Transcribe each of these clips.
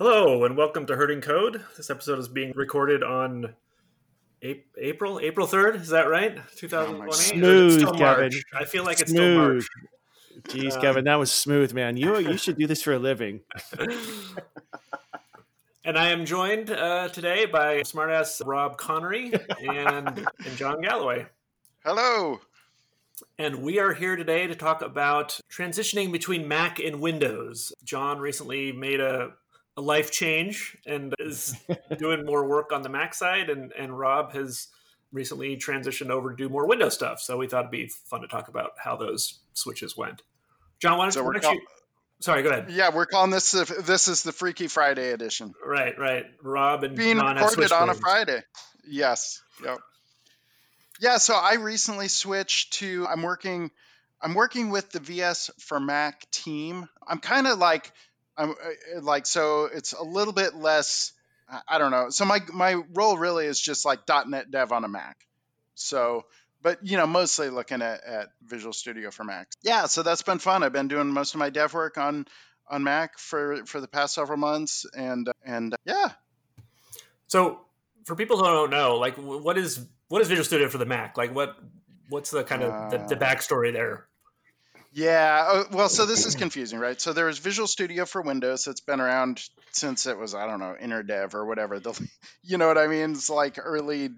Hello and welcome to Herding Code. This episode is being recorded on April April third. Is that right? Two thousand twenty. Smooth, Kevin. I feel like it's smooth. still March. Jeez, Um, Kevin, that was smooth, man. You you should do this for a living. And I am joined uh, today by smartass Rob Conery and and Jon Galloway. Hello. And we are here today to talk about transitioning between Mac and Windows. Jon recently made a, a life change and is doing more work on the Mac side, and, and Rob has recently transitioned over to do more Windows stuff. So we thought it'd be fun to talk about how those switches went. Jon, why don't, So why don't call- you? Sorry, go ahead. Yeah, we're calling this the, this is the Freaky Friday edition. Right, right. Rob and Being Jon have recorded on a. Friday. Yes. Yep. Yeah, so I recently switched to I'm working I'm working with the VS for Mac team. I'm kind of like I'm uh, like so it's a little bit less I- don't know. So my my role really is just like .NET dev on a Mac. So but you know mostly looking at, at Visual Studio for Mac. Yeah, so that's been fun. I've been doing most of my dev work on on Mac for for the past several months and and uh, yeah, So, for people who don't know, like, what is what is Visual Studio for the Mac? Like, what what's the kind of the, the Uh, backstory there? Yeah. Oh, well, so this is confusing, right? So there was Visual Studio for Windows that's been around since it was, I don't know, InterDev or whatever. The, you know what I mean? It's like early,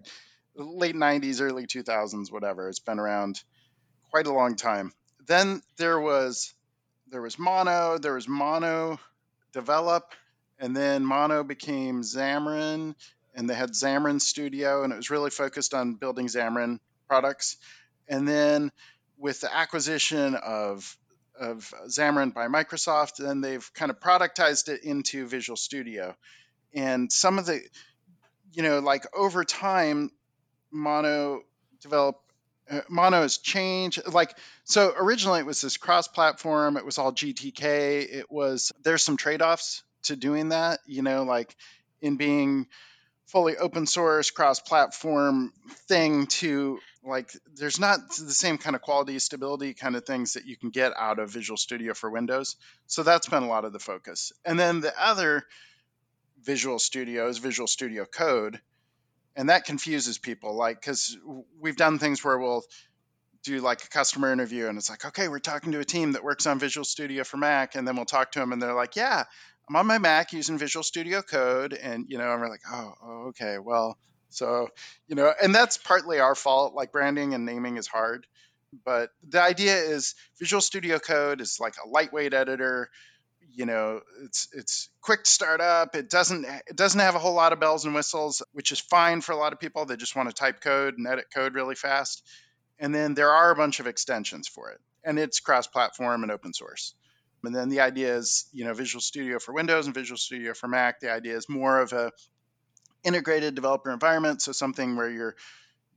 late 90s, early 2000s, whatever. It's been around quite a long time. Then there was there was Mono, there was Mono Develop, and then Mono became Xamarin, and they had Xamarin Studio, and it was really focused on building Xamarin products. And then with the acquisition of of Xamarin by Microsoft, then they've kind of productized it into Visual Studio. And some of the, you know, like over time, Mono develop uh, Mono has changed. Like so, originally it was this cross-platform. It was all GTK. It was there's some trade-offs to doing that. You know, like in being fully open source cross-platform thing to like there's not the same kind of quality stability kind of things that you can get out of visual studio for windows. So that's been a lot of the focus. And then the other visual studio is visual studio code and that confuses people like because we've done things where we'll do like a customer interview and it's like okay we're talking to a team that works on visual studio for mac and then we'll talk to them and they're like yeah i'm on my mac using visual studio code and you know we're like oh, oh okay well so you know and that's partly our fault like branding and naming is hard but the idea is visual studio code is like a lightweight editor you know it's it's quick to start up it doesn't it doesn't have a whole lot of bells and whistles which is fine for a lot of people they just want to type code and edit code really fast and then there are a bunch of extensions for it and it's cross platform and open source and then the idea is you know visual studio for windows and visual studio for mac. The idea is more of a integrated developer environment so something where you're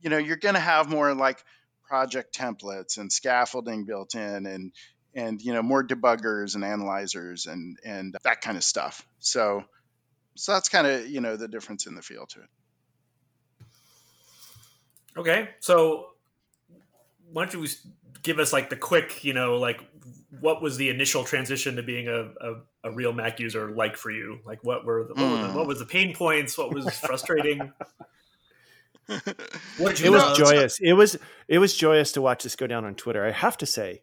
you know you're going to have more like project templates and scaffolding built in and and you know more debuggers and analyzers and and that kind of stuff. So so that's kind of you know the difference in the feel to it. Okay, so why don't you give us like the quick, you know, like what was the initial transition to being a, a, a real Mac user like for you? Like, what were the, what, were the Hmm. what was the pain points? What was frustrating? What did you It was love? joyous. It was it was joyous to watch this go down on Twitter. I have to say.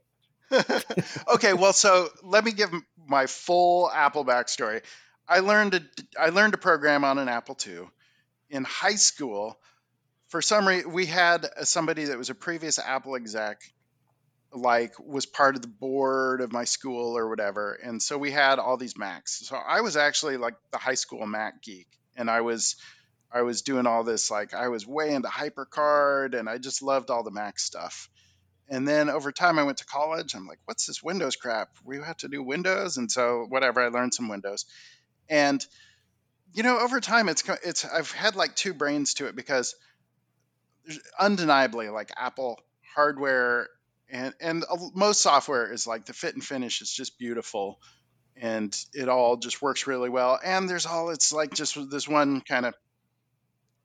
okay, well, so let me give my full Apple backstory. I learned to I learned to program on an Apple II in high school. For some reason, we had somebody that was a previous Apple exec, like was part of the board of my school or whatever, and so we had all these Macs. So I was actually like the high school Mac geek, and I was I was doing all this like I was way into HyperCard, and I just loved all the Mac stuff. And then over time, I went to college. I'm like, what's this Windows crap? We have to do Windows, and so whatever. I learned some Windows, and you know, over time, it's it's I've had like two brains to it because undeniably like Apple hardware and and most software is like the fit and finish is just beautiful, and it all just works really well. And there's all it's like just this one kind of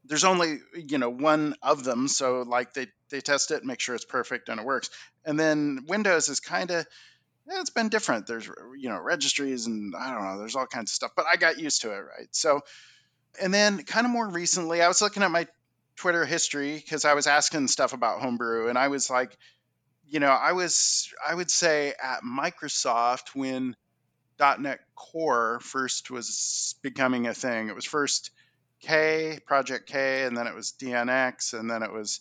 there's only you know one of them so like they they test it make sure it's perfect and it works and then windows is kind of it's been different. There's you know registries and I don't know. There's all kinds of stuff, but I got used to it, right? So, and then kind of more recently, I was looking at my Twitter history because I was asking stuff about homebrew, and I was like, you know, I was I would say at Microsoft when .NET Core first was becoming a thing. It was first K, Project K, and then it was DNX, and then it was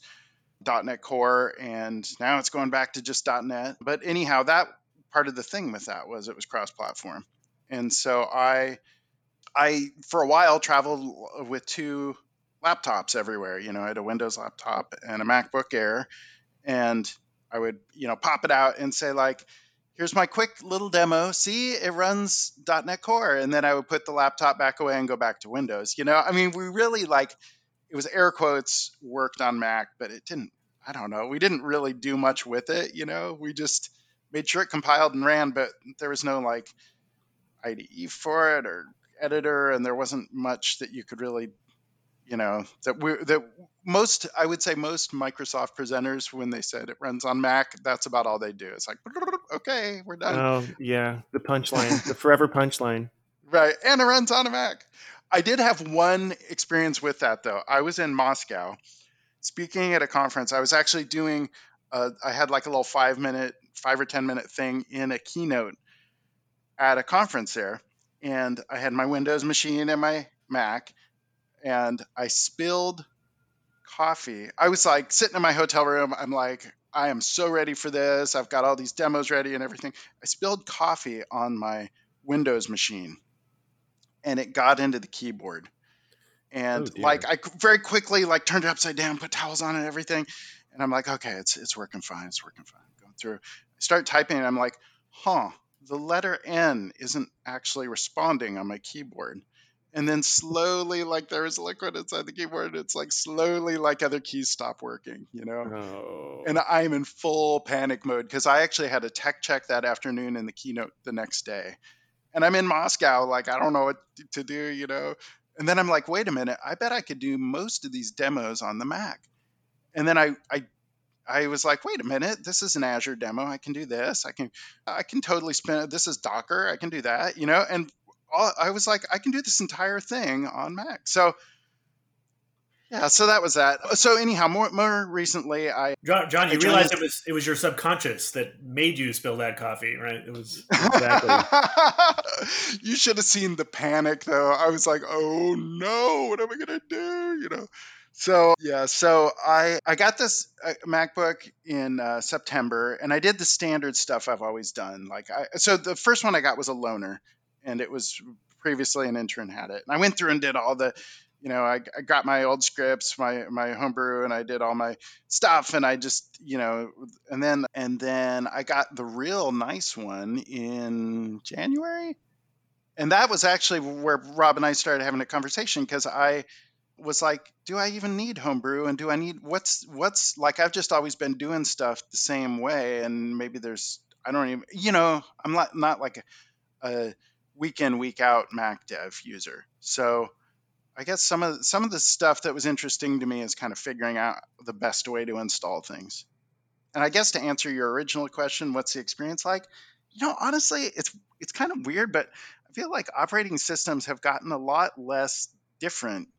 .NET Core, and now it's going back to just .NET. But anyhow, that part of the thing with that was it was cross-platform, and so I, I for a while traveled with two laptops everywhere. You know, I had a Windows laptop and a MacBook Air, and I would you know pop it out and say like, "Here's my quick little demo. See, it runs .NET Core," and then I would put the laptop back away and go back to Windows. You know, I mean, we really like it was air quotes worked on Mac, but it didn't. I don't know. We didn't really do much with it. You know, we just made sure it compiled and ran, but there was no like IDE for it or editor, and there wasn't much that you could really, you know, that we that most I would say most Microsoft presenters when they said it runs on Mac, that's about all they do. It's like, okay, we're done. Oh yeah, the punchline, the forever punchline. Right, and it runs on a Mac. I did have one experience with that though. I was in Moscow speaking at a conference. I was actually doing. Uh, I had like a little five minute, five or ten minute thing in a keynote at a conference there, and I had my Windows machine and my Mac, and I spilled coffee. I was like sitting in my hotel room. I'm like, I am so ready for this. I've got all these demos ready and everything. I spilled coffee on my Windows machine and it got into the keyboard. And Oh, like. I very quickly like turned it upside down, put towels on it and everything. And I'm like, okay, it's it's working fine. It's working fine. Going through. I start typing and I'm like, huh, the letter N isn't actually responding on my keyboard. And then slowly, like there is liquid inside the keyboard, it's like slowly like other keys stop working, you know? Oh. and I'm in full panic mode because I actually had a tech check that afternoon in the keynote the next day. And I'm in Moscow, like, I don't know what to do, you know? And then I'm like, wait a minute, I bet I could do most of these demos on the Mac. And then I, I, I was like, wait a minute, this is an Azure demo. I can do this. I can, I can totally spin. it. This is Docker. I can do that, you know? And I was like, I can do this entire thing on Mac. So, yeah, so that was that. So anyhow, more more recently, I Jon, Jon, you realized it was it was your subconscious that made you spill that coffee, right? It was Exactly. you should have seen the panic though. I was like, "Oh no, what am I gonna do?" You know. So yeah, so I I got this uh, MacBook in uh, September, and I did the standard stuff I've always done. Like I, so the first one I got was a loaner, and it was previously an intern had it, and I went through and did all the you know, I, I got my old scripts, my my homebrew, and I did all my stuff, and I just, you know, and then and then I got the real nice one in January, and that was actually where Rob and I started having a conversation because I was like, do I even need homebrew, and do I need what's what's like? I've just always been doing stuff the same way, and maybe there's I don't even, you know, I'm not not like a, a week in week out Mac dev user, so. I guess some of some of the stuff that was interesting to me is kind of figuring out the best way to install things. And I guess to answer your original question, what's the experience like? You know, honestly, it's it's kind of weird, but I feel like operating systems have gotten a lot less different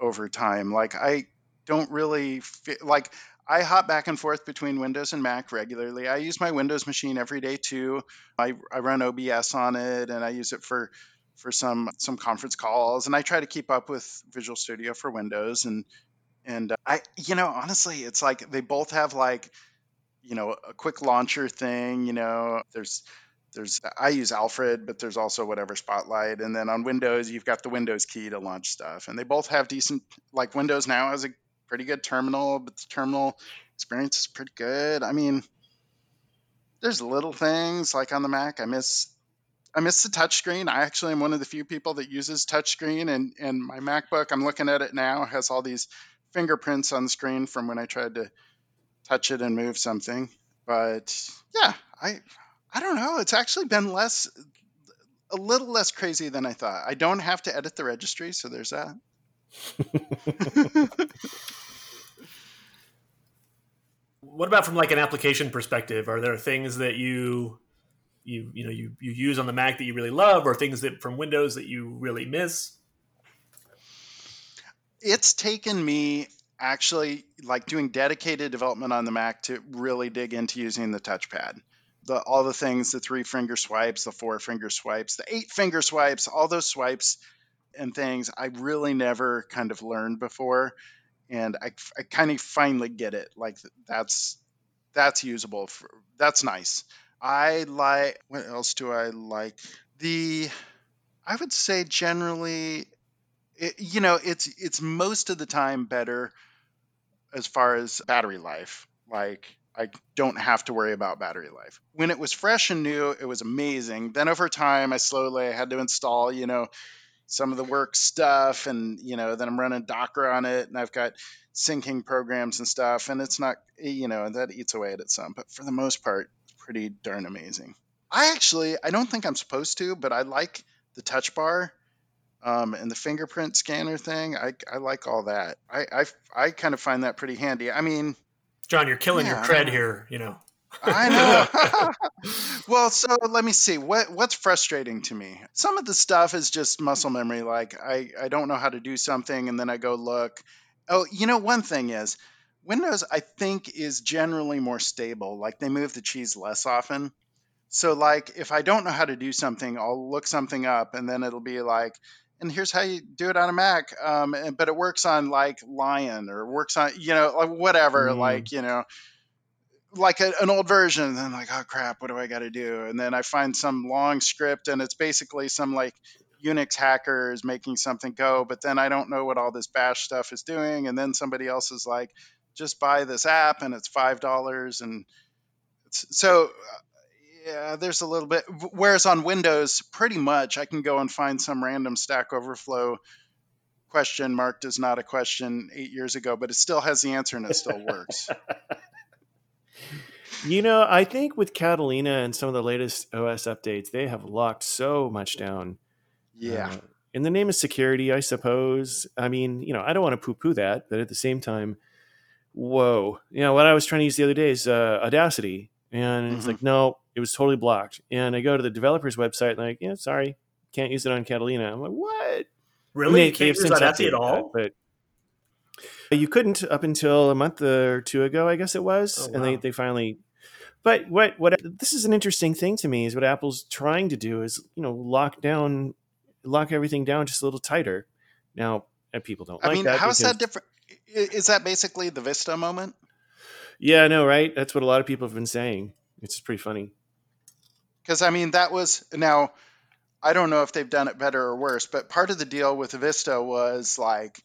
over time. Like I don't really fi- like I hop back and forth between Windows and Mac regularly. I use my Windows machine every day too. I, I run OBS on it and I use it for for some some conference calls and I try to keep up with Visual Studio for Windows and and uh, I you know honestly it's like they both have like you know a quick launcher thing you know there's there's I use Alfred but there's also whatever Spotlight and then on Windows you've got the Windows key to launch stuff and they both have decent like Windows now has a pretty good terminal but the terminal experience is pretty good I mean there's little things like on the Mac I miss I miss the touchscreen. I actually am one of the few people that uses touchscreen, and and my MacBook, I'm looking at it now, has all these fingerprints on the screen from when I tried to touch it and move something. But yeah, I I don't know. It's actually been less, a little less crazy than I thought. I don't have to edit the registry, so there's that. What about from like an application perspective? Are there things that you you you know you, you use on the Mac that you really love, or things that from Windows that you really miss? It's taken me actually like doing dedicated development on the Mac to really dig into using the touchpad. The, all the things, the three finger swipes, the four finger swipes, the eight finger swipes, all those swipes and things I really never kind of learned before. And I, I kind of finally get it. Like that's, that's usable. For, that's nice. I like, what else do I like? The, I would say generally, it, you know, it's, it's most of the time better as far as battery life. Like I don't have to worry about battery life. When it was fresh and new, it was amazing. Then over time, I slowly had to install, you know, some of the work stuff, and you know, then I'm running Docker on it, and I've got syncing programs and stuff, and it's not, you know, that eats away at it some. But for the most part, it's pretty darn amazing. I actually, I don't think I'm supposed to, but I like the touch bar um, and the fingerprint scanner thing. I, I like all that. I, I, I kind of find that pretty handy. I mean, Jon, you're killing yeah, your cred here. You know. I know. well, so let me see. What what's frustrating to me? Some of the stuff is just muscle memory. Like I I don't know how to do something, and then I go look. Oh, you know, one thing is Windows. I think is generally more stable. Like they move the cheese less often. So like if I don't know how to do something, I'll look something up, and then it'll be like, and here's how you do it on a Mac. Um, and, but it works on like Lion or works on, you know, like whatever, mm. like, you know, like a, an old version. And then like, oh crap, what do I got to do? And then I find some long script and it's basically some like Unix hacker is making something go, but then I don't know what all this bash stuff is doing. And then somebody else is like, just buy this app and it's $5. And so uh, yeah, there's a little bit. Whereas on Windows, pretty much I can go and find some random Stack Overflow question marked as not a question eight years ago, but it still has the answer and it still works. you know, I think with Catalina and some of the latest OS updates, they have locked so much down. Yeah. Uh, in the name of security, I suppose. I mean, you know, I don't want to poo poo that, but at the same time, whoa. You know, what I was trying to use the other day is uh, Audacity. And mm-hmm. it's like, no, it was totally blocked. And I go to the developer's website and like, yeah, sorry, can't use it on Catalina. I'm like, what? Really? They, can't use Audacity at all? That, but you couldn't up until a month or two ago, I guess it was. Oh, wow. And they, they finally but what what this is an interesting thing to me is what Apple's trying to do is, you know, lock down lock everything down just a little tighter. Now, people don't I like mean, that. How's that different? Is that basically the Vista moment? Yeah, I know, right? That's what a lot of people have been saying. It's pretty funny. Because I mean, that was now. I don't know if they've done it better or worse, but part of the deal with Vista was like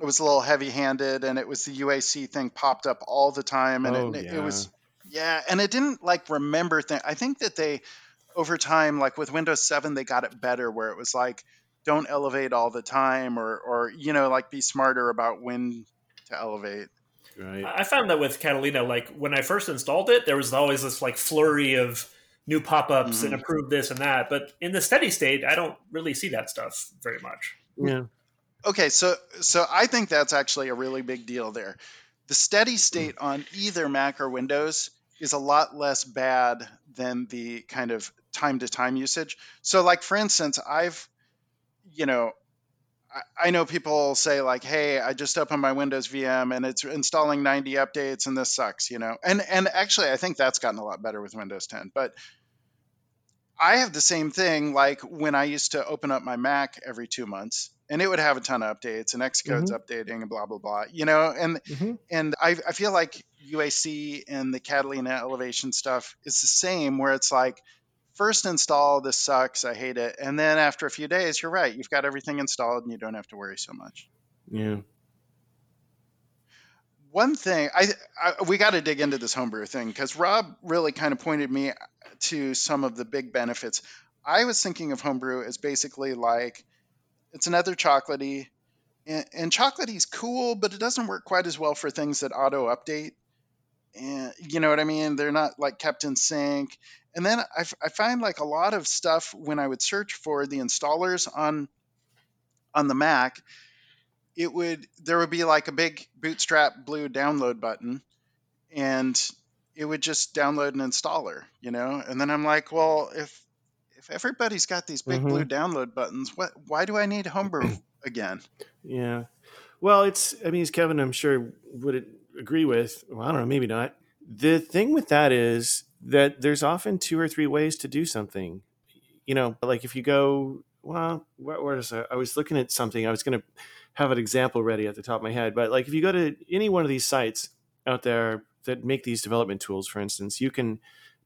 it was a little heavy-handed, and it was the UAC thing popped up all the time, and oh, it, yeah. it was yeah, and it didn't like remember things. I think that they over time, like with Windows 7, they got it better where it was like don't elevate all the time, or or you know like be smarter about when to elevate. Right. I found that with Catalina, like when I first installed it, there was always this like flurry of new pop-ups mm-hmm. and approve this and that. But in the steady state, I don't really see that stuff very much. Yeah. Okay, so so I think that's actually a really big deal there. The steady state on either Mac or Windows is a lot less bad than the kind of time to time usage. So like for instance, I've you know, I know people say like, "Hey, I just opened my Windows VM and it's installing 90 updates and this sucks," you know. And and actually, I think that's gotten a lot better with Windows 10. But I have the same thing like when I used to open up my Mac every two months, and it would have a ton of updates and Xcode's mm-hmm. updating and blah blah blah, you know. And mm-hmm. and I I feel like UAC and the Catalina elevation stuff is the same, where it's like first install, this sucks, I hate it. And then after a few days, you're right, you've got everything installed and you don't have to worry so much. Yeah. One thing I, I we got to dig into this homebrew thing because Rob really kind of pointed me to some of the big benefits. I was thinking of homebrew as basically like it's another chocolatey, and, and chocolatey's cool, but it doesn't work quite as well for things that auto update and you know what I mean? They're not like kept in sync. And then I, I find like a lot of stuff when I would search for the installers on on the Mac, it would there would be like a big Bootstrap blue download button, and it would just download an installer, you know? And then I'm like, well, if if everybody's got these big blue Mhm. download buttons, what why do I need Homebrew again? Yeah. Well, it's, I mean, as Kevin, I'm sure, would agree with, well, I don't know, maybe not. The thing with that is that there's often two or three ways to do something. You know, like if you go, well, where, where is I? I was looking at something, I was going to have an example ready at the top of my head, but like if you go to any one of these sites out there that make these development tools, for instance, you can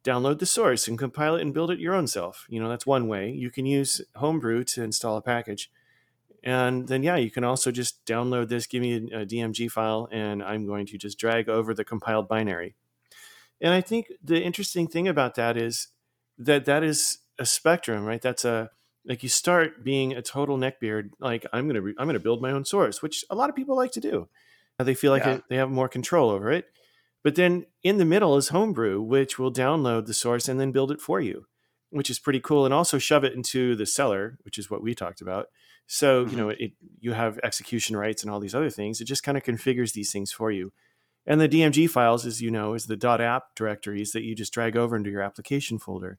download the source and compile it and build it your own self. You know, that's one way. You can use Homebrew to install a package. And then, yeah, you can also just download this, give me a, DMG file, and I'm going to just drag over the compiled binary. And I think the interesting thing about that is that that is a spectrum, right? That's a like you start being a total neckbeard. Like I'm gonna re- I'm gonna build my own source, which a lot of people like to do. They feel like Yeah. it, they have more control over it. But then in the middle is Homebrew, which will download the source and then build it for you, which is pretty cool, and also shove it into the Cellar, which is what we talked about. So you know mm-hmm. it, you have execution rights and all these other things. It just kind of configures these things for you. And the DMG files, as you know, is the .app directories that you just drag over into your application folder.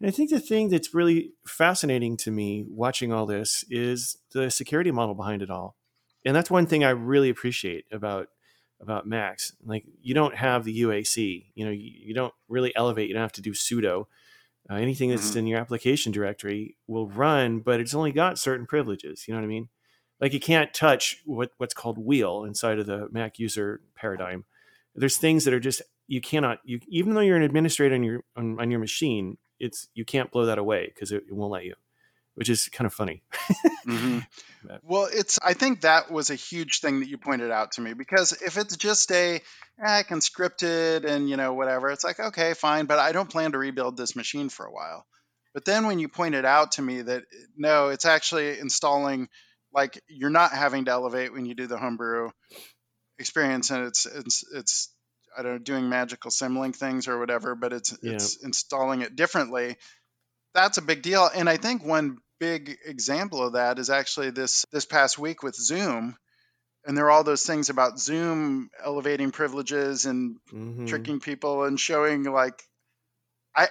And I think the thing that's really fascinating to me watching all this is the security model behind it all. And that's one thing I really appreciate about about Macs. Like you don't have the UAC, you know, you, you don't really elevate. You don't have to do sudo. Uh, anything that's Mhm. in your application directory will run, but it's only got certain privileges. You know what I mean? Like you can't touch what, what's called wheel inside of the Mac user paradigm. There's things that are just you cannot you even though you're an administrator on your on, on your machine, it's you can't blow that away because it, it won't let you, which is kind of funny. hmm Well, it's. I think that was a huge thing that you pointed out to me because if it's just a, eh, I can script it and you know whatever, it's like okay, fine, but I don't plan to rebuild this machine for a while. But then when you pointed out to me that no, it's actually installing, like you're not having to elevate when you do the homebrew experience, and it's it's it's I don't know doing magical symlink things or whatever, but it's Yeah. it's installing it differently that's a big deal and i think one big example of that is actually this this past week with zoom and there are all those things about zoom elevating privileges and Mhm. tricking people and showing like i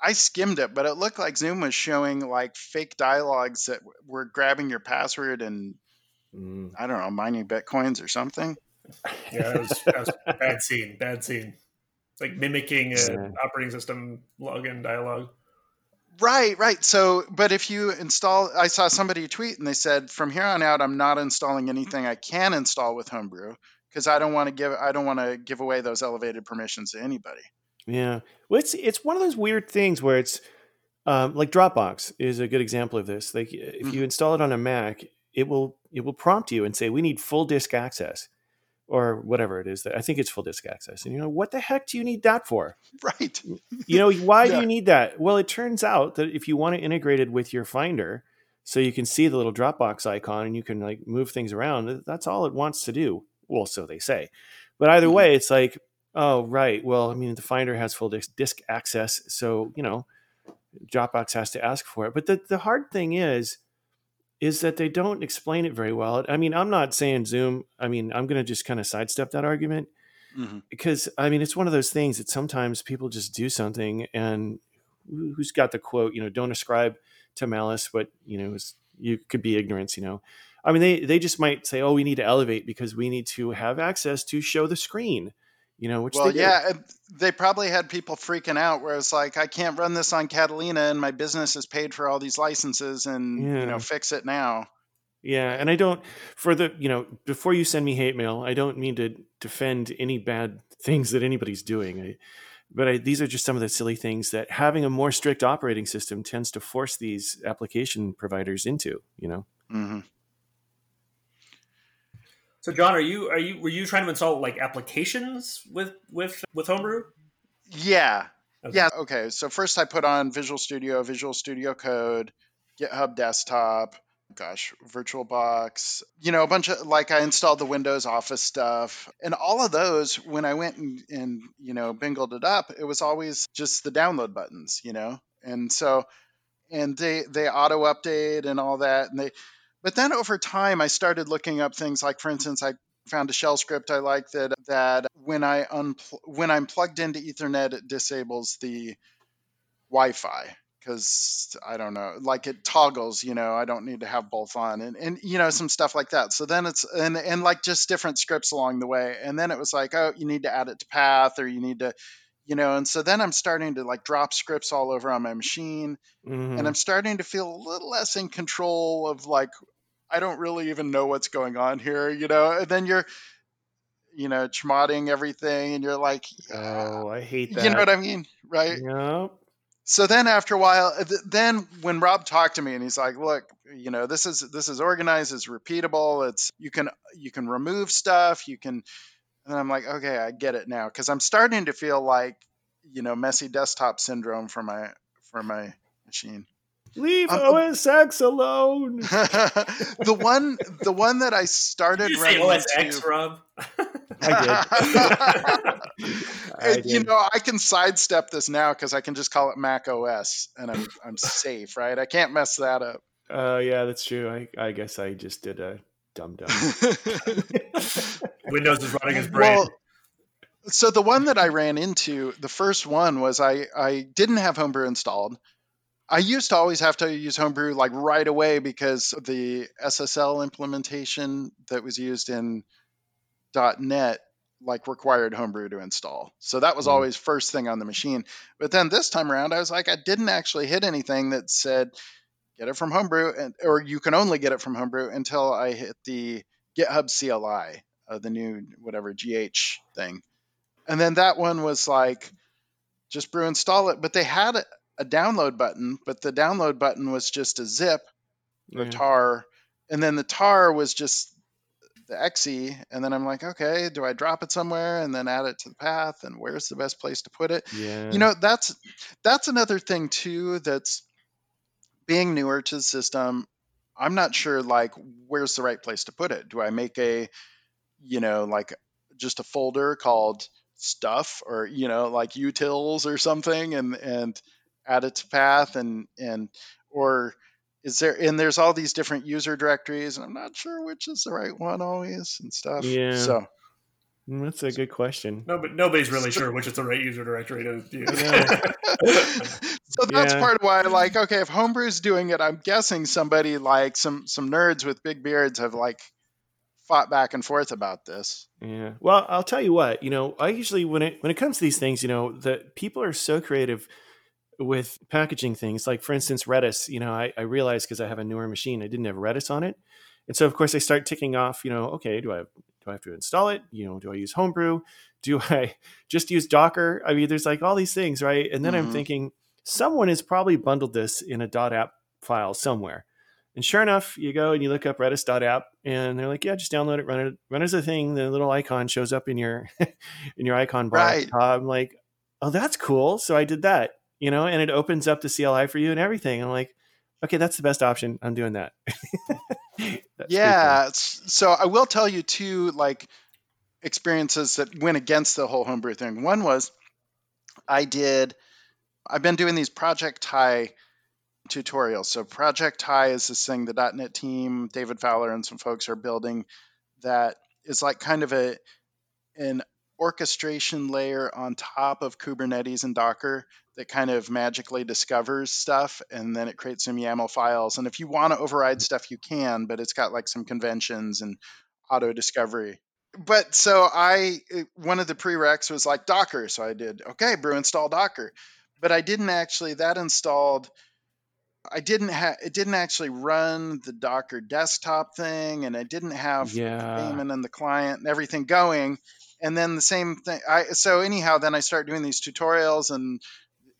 i skimmed it but it looked like zoom was showing like fake dialogues that were grabbing your password and Mm. i don't know mining bitcoins or something Yeah, that was, that was bad scene. Bad scene. It's like mimicking a Yeah. operating system login dialogue. Right, right. So, but if you install, I saw somebody tweet and they said, from here on out, I'm not installing anything I can install with Homebrew because I don't want to give, I don't want to give away those elevated permissions to anybody. Yeah. Well, it's it's one of those weird things where it's um, like Dropbox is a good example of this. Like if you install it on a Mac, it will it will prompt you and say we need full disk access or whatever it is that I think it's full disk access. And you know what the heck do you need that for? Right. You know why do you need that? Well, it turns out that if you want to integrate it with your Finder, so you can see the little Dropbox icon and you can like move things around. That's all it wants to do. Well, so they say. But either Mhm. way, it's like, oh right. Well, I mean, the Finder has full disk, disk access, so you know, Dropbox has to ask for it. But the the hard thing is, is that they don't explain it very well. I mean, I'm not saying Zoom. I mean, I'm going to just kind of sidestep that argument Mhm. because I mean it's one of those things that sometimes people just do something and who- who's got the quote you know don't ascribe to malice but you know is, you could be ignorance you know I mean they they just might say oh we need to elevate because we need to have access to show the screen you know which Well, they yeah, they probably had people freaking out where it's like, I can't run this on Catalina and my business is paid for all these licenses and, you know, fix it now. Yeah, and I don't for the you know before you send me hate mail, I don't mean to defend any bad things that anybody's doing. I, but I, these are just some of the silly things that having a more strict operating system tends to force these application providers into. You know, hmm So, Jon, are you are you were you trying to install like applications with with with Homebrew? Yeah. Okay. Yeah. Okay. So first I put on Visual Studio, Visual Studio Code, GitHub Desktop, gosh, VirtualBox, you know, a bunch of like I installed the Windows Office stuff. And all of those, when I went and, and you know, bingled it up, it was always just the download buttons, you know? And so, and they, they auto update and all that. And they, but then over time, I started looking up things like, for instance, I, found a shell script I like that that when I unpl- when I'm plugged into Ethernet, it disables the Wi-Fi because I don't know, like it toggles. You know, I don't need to have both on, and and you know some stuff like that. So then it's and and like just different scripts along the way, and then it was like, oh, you need to add it to path, or you need to you know and so then i'm starting to like drop scripts all over on my machine Mhm. and i'm starting to feel a little less in control of like i don't really even know what's going on here you know? And then you're you know chmodding everything and you're like oh, I hate that. you know what i mean? Right? Yep. so then after a while th- then when rob talked to me and he's like look you know this is this is organized it's repeatable it's you can you can remove stuff you can and i'm like okay i get it now. Because i'm starting to feel like you know messy desktop syndrome for my for my machine Leave Um, OS X alone. the one the one that i started Did you say running OS X, into Rob? I I And, you did. know, I can sidestep this now because I can just call it Mac OS, and I'm I'm safe, right? I can't mess that up. Uh, yeah, that's true. I, I guess I just did a dumb dumb. Windows is running his brain. well, so the one that I ran into, the first one was I I didn't have Homebrew installed. I used to always have to use Homebrew like right away because the SSL implementation that was used in .NET like required Homebrew to install. So that was Mhm. always first thing on the machine. But then this time around, I was like, I didn't actually hit anything that said get it from Homebrew, and or you can only get it from Homebrew until I hit the GitHub CLI, uh, the new whatever GH thing, and then that one was like just brew install it. But they had a, download button, but the download button was just a zip or Yeah. tar, and then the tar was just the exe, and then I'm like, okay, do I drop it somewhere and then add it to the path, and where's the best place to put it? Yeah. you know that's that's another thing too that's being newer to the system i'm not sure like where's the right place to put it do i make a you know like just a folder called stuff or you know like utils or something and and add its path and and or is there and there's all these different user directories and i'm not sure which is the right one always and stuff Yeah. so Mm, That's a good question. no, but nobody's really sure which is the right user directory to use. Yeah. so that's Yeah. part of why like okay if homebrew's doing it i'm guessing somebody like some some nerds with big beards have like fought back and forth about this Yeah. Well, I'll tell you what. You know, I usually when it when it comes to these things, you know, the people are so creative with packaging things. Like for instance, Redis. You know, I, I realized because I have a newer machine, I didn't have Redis on it, and so of course I start ticking off. You know, okay, do I do I have to install it? You know, do I use Homebrew? Do I just use Docker? I mean, there's like all these things, right? And then I'm Mhm. thinking someone has probably bundled this in a .dot .app file somewhere. And sure enough, you go and you look up redis.app and they're like, yeah, just download it, run it, run as a thing. The little icon shows up in your in your icon bar. Right. I'm like, oh, that's cool. So I did that, you know, and it opens up the CLI for you and everything. I'm like, okay, that's the best option. I'm doing that. Yeah so i will tell you two like experiences that went against the whole homebrew thing one was i did i've been doing these project Tye tutorials so project Tye is this thing the net team david fowler and some folks are building that is like kind of a an orchestration layer on top of kubernetes and docker that kind of magically discovers stuff and then it creates some YAML files. And if you want to override stuff, you can, but it's got like some conventions and auto discovery. But so I, one of the prereqs was like Docker. So I did, okay, brew install Docker. But I didn't actually, that installed, I didn't have, it didn't actually run the Docker desktop thing. And I didn't have. Yeah. payment and the client and everything going. And then the same thing. I so anyhow, then I start doing these tutorials, and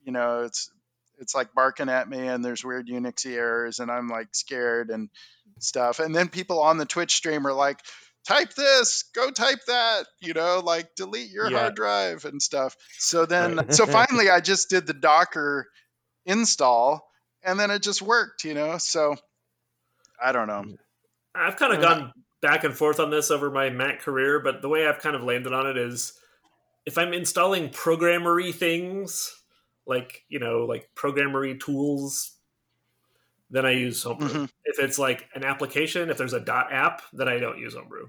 you know, it's it's like barking at me, and there's weird Unix errors, and I'm like scared and stuff. And then people on the Twitch stream are like, "Type this, go type that," you know, like delete your Yeah. hard drive and stuff. So then, Right. so finally, I just did the Docker install, and then it just worked, you know. So I don't know. I've kind of Yeah. gone back and forth on this over my Mac career, but the way I've kind of landed on it is if I'm installing programmery things, like, you know, like programmery tools, then I use Homebrew. Mhm. If it's like an application, if there's a dot app, then I don't use Homebrew.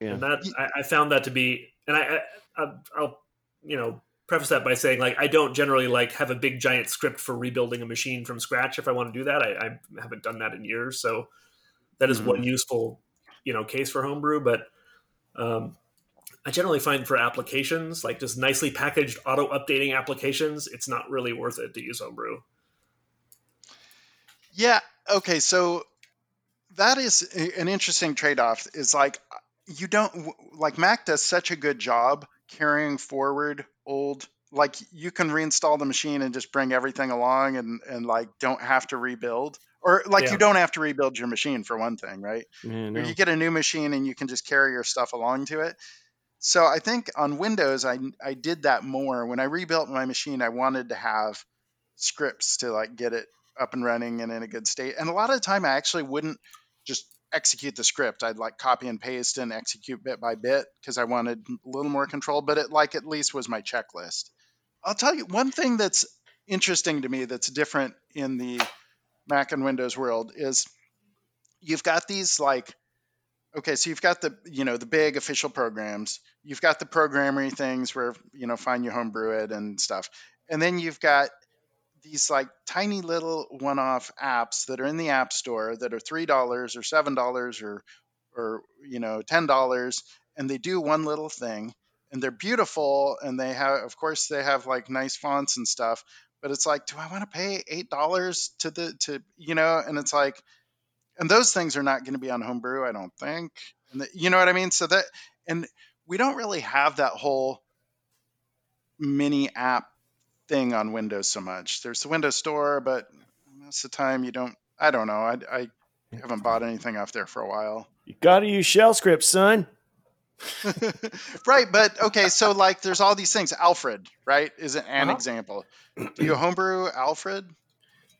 Yeah. And that I, I found that to be, and I, I I'll you know preface that by saying like I don't generally like have a big giant script for rebuilding a machine from scratch. If I want to do that, I, I haven't done that in years. So that is Mhm. one useful you know case for homebrew. But um, I generally find for applications like just nicely packaged auto updating applications, it's not really worth it to use homebrew. Yeah. Okay. So that is an interesting trade off. Is like you don't like Mac does such a good job carrying forward old. Like you can reinstall the machine and just bring everything along and and like don't have to rebuild or like Yeah. you don't have to rebuild your machine for one thing, right? Yeah, Or no. you get a new machine and you can just carry your stuff along to it. So I think on Windows, I I did that more. When I rebuilt my machine, I wanted to have scripts to like get it up and running and in a good state. And a lot of the time, I actually wouldn't just execute the script. I'd like copy and paste and execute bit by bit because I wanted a little more control. But it like at least was my checklist. I'll tell you one thing that's interesting to me that's different in the Mac and Windows world is you've got these like okay so you've got the you know the big official programs. You've got the programmery things where you know find your homebrew it and stuff. And then you've got these like tiny little one-off apps that are in the app store that are three dollars or seven dollars or or you know ten dollars and they do one little thing and they're beautiful and they have of course they have like nice fonts and stuff but it's like do i want to pay eight dollars to the to you know and it's like and those things are not going to be on homebrew i don't think and the, you know what i mean? So that and we don't really have that whole mini app thing on windows so much. There's the windows store but most of the time you don't i don't know i, I haven't bought anything off there for a while. You got to use shell scripts, son. right but okay so like there's all these things alfred right is an, an Uh-huh. example do you homebrew alfred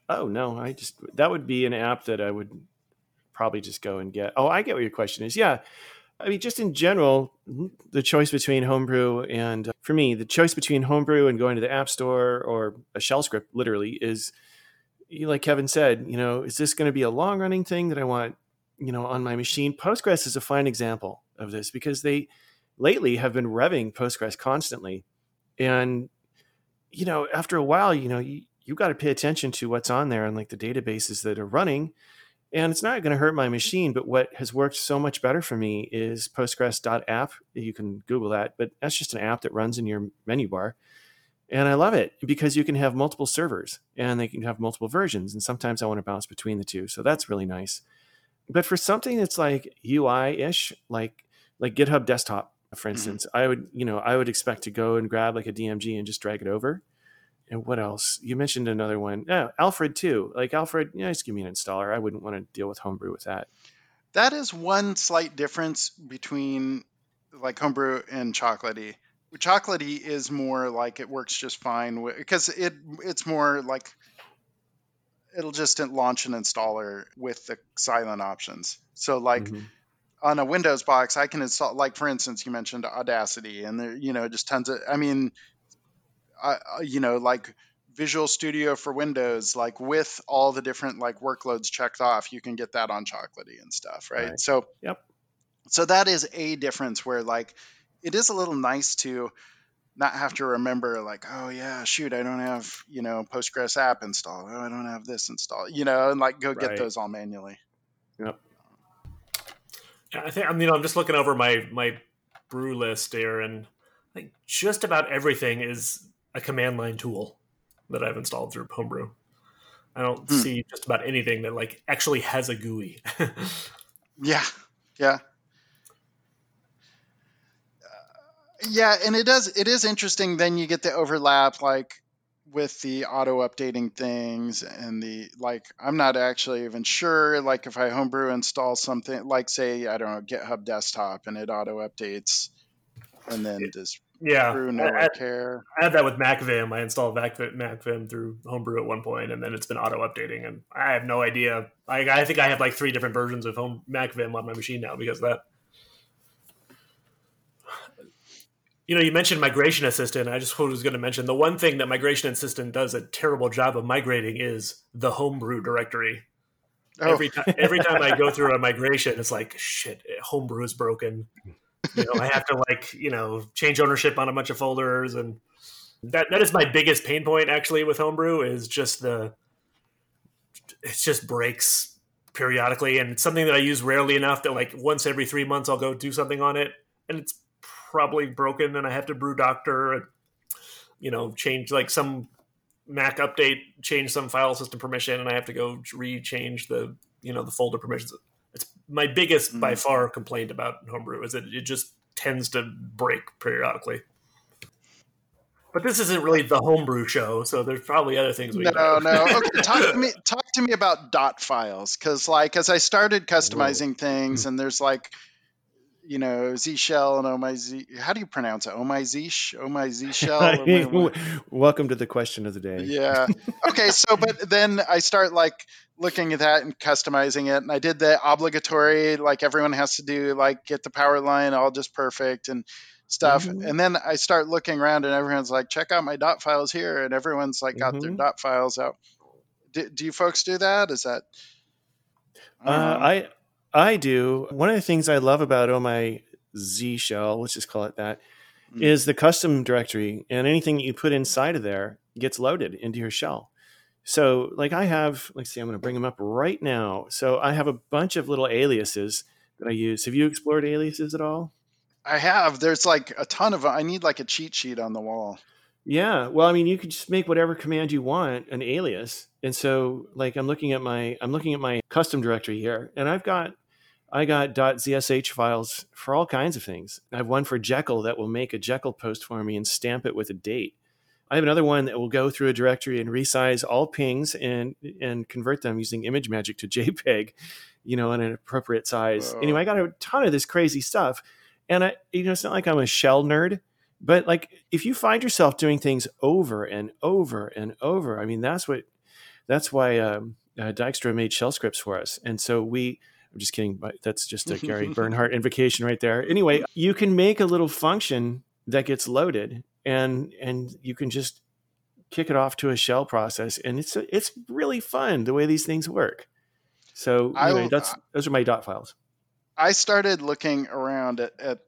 Oh no, I just that would be an app that I would probably just go and get. Oh, I get what your question is. Yeah, I mean, just in general, the choice between homebrew and for me, the choice between homebrew and going to the app store or a shell script, literally, is like Kevin said. You know, is this going to be a long running thing that I want? You know, on my machine. Postgres is a fine example of this because they lately have been revving Postgres constantly, and you know, after a while, you know, you, you got to pay attention to what's on there and like the databases that are running. And it's not going to hurt my machine, but what has worked so much better for me is Postgres.app. You can Google that, but that's just an app that runs in your menu bar. And I love it because you can have multiple servers and they can have multiple versions. And sometimes I want to bounce between the two. So that's really nice. But for something that's like UI ish, like like GitHub desktop, for mm-hmm. instance, I would, you know, I would expect to go and grab like a DMG and just drag it over. And what else? You mentioned another one. Yeah, Alfred too. Like Alfred, yeah, just give me an installer. I wouldn't want to deal with homebrew with that. That is one slight difference between like homebrew and chocolatey. Chocolatey is more like it works just fine because it it's more like it'll just launch an installer with the silent options. So like Mhm. on a Windows box, I can install like for instance, you mentioned Audacity, and there you know just tons of. I mean, I- you know like Visual Studio for Windows, like with all the different like workloads checked off, you can get that on Chocolatey and stuff, right? Right. So Yep. so that is a difference where like it is a little nice to not have to remember like oh yeah shoot i don't have you know postgres app installed oh i don't have this installed you know and like go get Right. those all manually Yep. Yeah, I think I'm you know I'm just looking over my my brew list here, and like just about everything is a command line tool that I've installed through Homebrew. I don't Hmm. see just about anything that like actually has a GUI. yeah yeah Uh, yeah and it does it is interesting then you get the overlap like with the auto updating things and the like i'm not actually even sure like if i homebrew install something like say i don't know github desktop and it auto updates and then does yeah, brew no I, care I had that with MacVim. I installed Mac, MacVim through Homebrew at one point, and then it's been auto updating, and I have no idea. I, I think I have like three different versions of Home MacVim on my machine now because of that. You know, you mentioned Migration Assistant. I just was going to mention the one thing that Migration Assistant does a terrible job of migrating is the Homebrew directory. Oh. Every time, every time I go through a migration, it's like shit. Homebrew is broken. you know, I have to like you know change ownership on a bunch of folders, and that that is my biggest pain point actually with Homebrew is just the it just breaks periodically, and it's something that I use rarely enough that like once every three months I'll go do something on it, and it's probably broken, and I have to brew doctor and you know change like some Mac update, change some file system permission, and I have to go re-change the you know the folder permissions. It's my biggest mm-hmm. by far complaint about Homebrew is that it just tends to break periodically. But this isn't really the homebrew show, so there's probably other things we No, know. no. Okay, talk to me talk to me about dot files cuz like as I started customizing Whoa. things hmm. and there's like you know, Z shell and oh my Z. How do you pronounce it? Oh my Z, oh my Z shell. Welcome to the question of the day. Yeah. Okay. So, but then I start like looking at that and customizing it, and I did the obligatory, like everyone has to do, like get the power line all just perfect and stuff. Mm-hmm. And then I start looking around, and everyone's like, check out my dot files here, and everyone's like got mm-hmm. their dot files out. Do, do, you folks do that? Is that? I, uh, I I do. One of the things I love about Oh My Z Shell, let's just call it that, mm. is the custom directory, and anything that you put inside of there gets loaded into your shell. So, like I have, let's see, I'm going to bring them up right now. So, I have a bunch of little aliases that I use. Have you explored aliases at all? I have. There's like a ton of. I need like a cheat sheet on the wall. Yeah. Well, I mean, you could just make whatever command you want an alias. And so, like, I'm looking at my I'm looking at my custom directory here, and I've got I got .zsh files for all kinds of things. I have one for Jekyll that will make a Jekyll post for me and stamp it with a date. I have another one that will go through a directory and resize all pings and and convert them using ImageMagick to JPEG, you know, in an appropriate size. Anyway, I got a ton of this crazy stuff, and I, you know, it's not like I'm a shell nerd, but like if you find yourself doing things over and over and over, I mean, that's what that's why um, uh, Dijkstra made shell scripts for us, and so we I'm just kidding, but that's just a Gary Bernhardt invocation right there. Anyway, you can make a little function that gets loaded and and you can just kick it off to a shell process and it's a, it's really fun the way these things work. So anyway, that's uh, those are my dot files. I started looking around at, at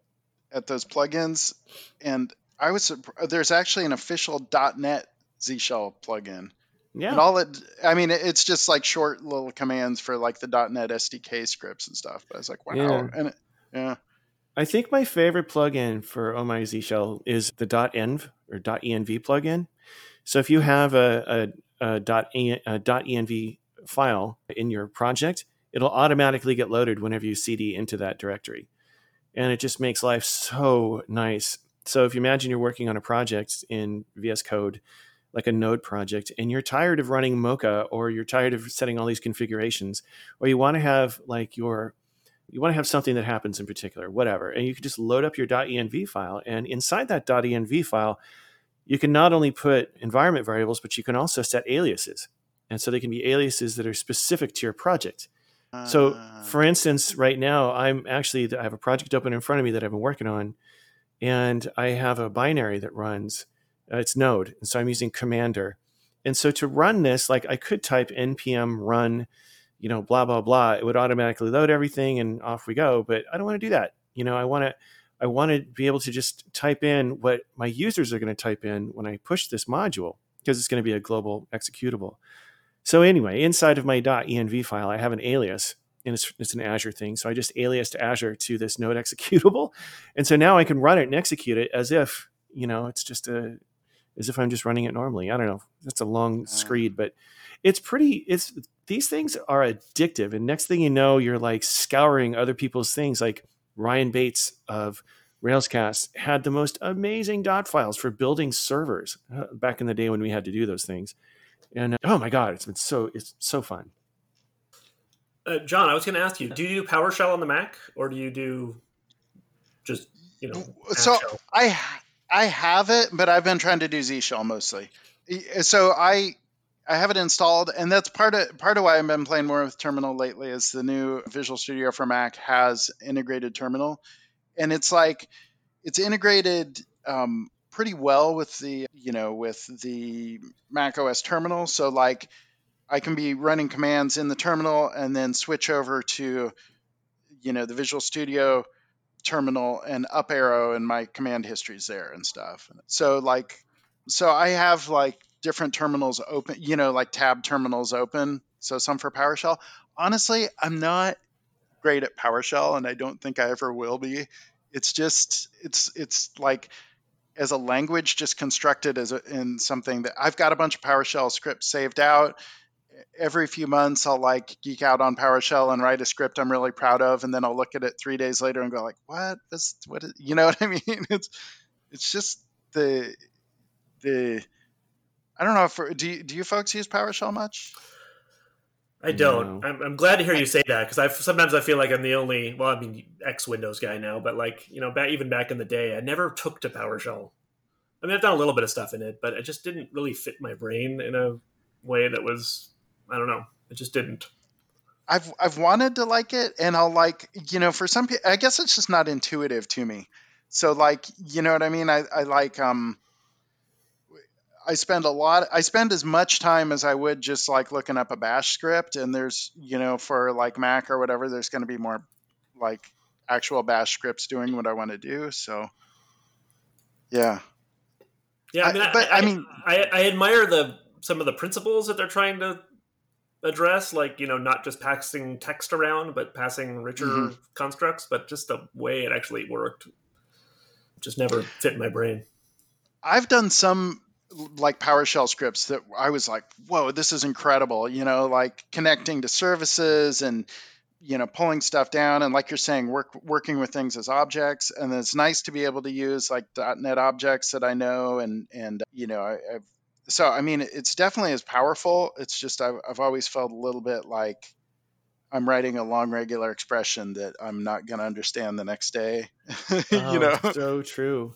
at those plugins and I was there's actually an official .NET Z Shell plugin yeah. And all it, I mean, it's just like short little commands for like the .NET SDK scripts and stuff. But I was like, wow. Yeah. And it, yeah. I think my favorite plugin for Oh My Z Shell is the .env or .env plugin. So if you have a, a, a, a .env file in your project, it'll automatically get loaded whenever you cd into that directory. And it just makes life so nice. So if you imagine you're working on a project in VS Code like a node project and you're tired of running mocha or you're tired of setting all these configurations or you want to have like your you want to have something that happens in particular whatever and you can just load up your env file and inside that env file you can not only put environment variables but you can also set aliases and so they can be aliases that are specific to your project so ah. for instance right now i'm actually i have a project open in front of me that i've been working on and i have a binary that runs uh, it's Node. And so I'm using Commander. And so to run this, like I could type npm run, you know, blah, blah, blah. It would automatically load everything and off we go. But I don't want to do that. You know, I want to. I want to be able to just type in what my users are going to type in when I push this module because it's going to be a global executable. So anyway, inside of my .env file, I have an alias and it's, it's an Azure thing. So I just alias to Azure to this node executable. And so now I can run it and execute it as if, you know, it's just a, as if I'm just running it normally. I don't know. That's a long screed, but it's pretty. It's these things are addictive, and next thing you know, you're like scouring other people's things. Like Ryan Bates of Railscast had the most amazing dot files for building servers uh, back in the day when we had to do those things. And uh, oh my god, it's been so it's so fun. Uh, Jon, I was going to ask you: Do you do PowerShell on the Mac, or do you do just you know? So I I have it, but I've been trying to do Z Shell mostly. So I I have it installed, and that's part of part of why I've been playing more with Terminal lately. Is the new Visual Studio for Mac has integrated Terminal, and it's like it's integrated um, pretty well with the you know with the Mac OS terminal. So like I can be running commands in the terminal and then switch over to you know the Visual Studio terminal and up arrow and my command histories there and stuff. So like so I have like different terminals open, you know, like tab terminals open. So some for PowerShell. Honestly, I'm not great at PowerShell and I don't think I ever will be. It's just it's it's like as a language just constructed as a, in something that I've got a bunch of PowerShell scripts saved out. Every few months, I'll like geek out on PowerShell and write a script I'm really proud of, and then I'll look at it three days later and go like, "What? This? What? Is, you know what I mean?" It's it's just the the I don't know if do you, do you folks use PowerShell much? I don't. No. I'm, I'm, glad to hear you say that because I sometimes I feel like I'm the only. Well, I mean, ex Windows guy now, but like you know, back even back in the day, I never took to PowerShell. I mean, I've done a little bit of stuff in it, but it just didn't really fit my brain in a way that was. I don't know. It just didn't. I've I've wanted to like it, and I'll like you know for some people, I guess it's just not intuitive to me. So like you know what I mean. I I like um I spend a lot I spend as much time as I would just like looking up a bash script and there's you know for like Mac or whatever there's going to be more like actual bash scripts doing what I want to do so yeah yeah I mean, I, but I, I mean I, I admire the some of the principles that they're trying to address like you know not just passing text around but passing richer mm-hmm. constructs but just the way it actually worked just never fit in my brain I've done some like PowerShell scripts that I was like, whoa, this is incredible. You know, like connecting to services and you know pulling stuff down and like you're saying work working with things as objects and it's nice to be able to use like .NET objects that i know and and you know I, have so i mean it's definitely as powerful it's just I've, I've always felt a little bit like i'm writing a long regular expression that i'm not going to understand the next day you oh, know so true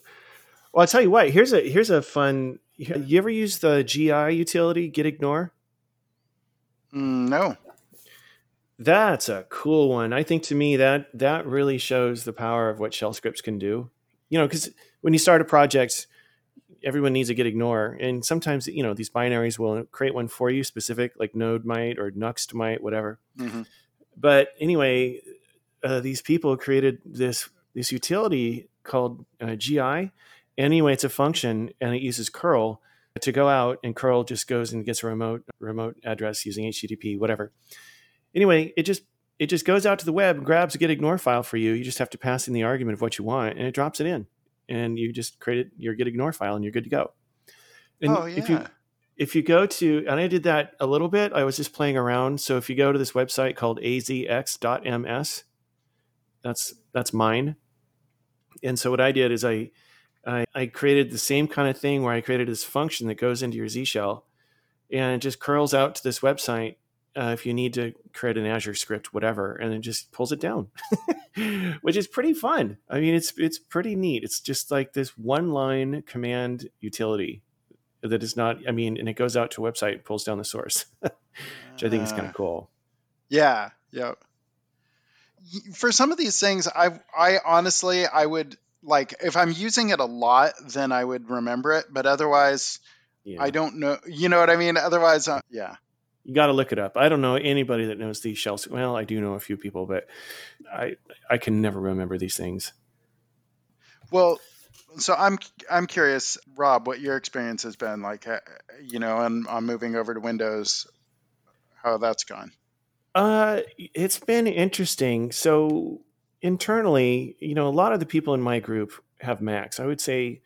well i'll tell you what here's a here's a fun you ever use the GI utility gitignore? Mm, no. That's a cool one. I think to me that that really shows the power of what shell scripts can do. You know, because when you start a project, everyone needs a gitignore, and sometimes you know these binaries will create one for you specific, like Node might or Nuxt might, whatever. Mm-hmm. But anyway, uh, these people created this this utility called uh, GI, anyway, it's a function and it uses curl to go out and curl just goes and gets a remote remote address using HTTP, whatever. Anyway, it just it just goes out to the web, grabs a gitignore file for you. You just have to pass in the argument of what you want, and it drops it in, and you just create it, your gitignore file, and you're good to go. And oh yeah. If you, if you go to, and I did that a little bit. I was just playing around. So if you go to this website called azx.ms, that's that's mine. And so what I did is I I, I created the same kind of thing where I created this function that goes into your Z shell and it just curls out to this website uh, if you need to create an Azure script, whatever, and it just pulls it down, which is pretty fun. I mean, it's it's pretty neat. It's just like this one line command utility that is not. I mean, and it goes out to a website, pulls down the source, which I think is kind of uh, cool. Yeah, yeah. For some of these things, I I honestly I would like if I'm using it a lot, then I would remember it. But otherwise, yeah. I don't know. You know what I mean? Otherwise, uh, yeah. You got to look it up. I don't know anybody that knows these shells. Well, I do know a few people, but I I can never remember these things. Well, so I'm I'm curious, Rob, what your experience has been like. Uh, you know, and I'm moving over to Windows. How that's gone? Uh, it's been interesting. So internally, you know, a lot of the people in my group have Macs. I would say,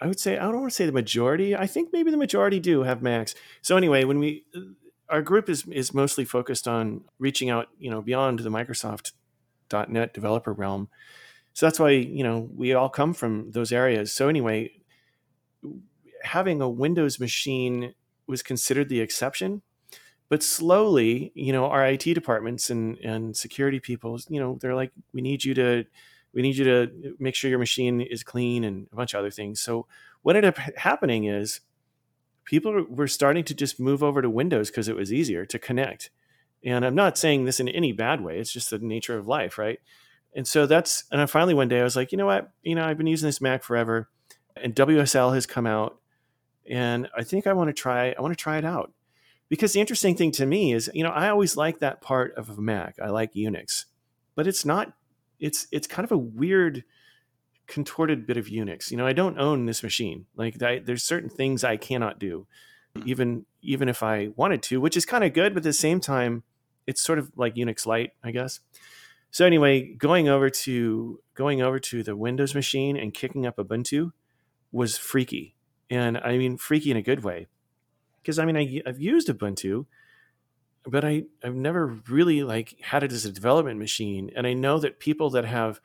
I would say, I don't want to say the majority. I think maybe the majority do have Macs. So anyway, when we, our group is is mostly focused on reaching out, you know, beyond the Microsoft .NET developer realm. So that's why you know we all come from those areas. So anyway, having a Windows machine was considered the exception but slowly you know our it departments and and security people you know they're like we need you to we need you to make sure your machine is clean and a bunch of other things so what ended up happening is people were starting to just move over to windows because it was easier to connect. And i'm not saying this in any bad way it's just the nature of life right? And so that's and i finally one day i was like you know what? You know i've been using this mac forever and wsl has come out and i think i want to try i want to try it out. Because the interesting thing to me is, you know, I always like that part of Mac. I like Unix, but it's not it's it's kind of a weird contorted bit of Unix. You know, I don't own this machine. Like I, there's certain things I cannot do, hmm. even even if I wanted to, which is kind of good, but at the same time, it's sort of like Unix Lite, I guess. So anyway, going over to going over to the Windows machine and kicking up Ubuntu was freaky, and I mean freaky in a good way, because I mean I, I've used Ubuntu, but I I've never really like had it as a development machine, and I know that people that have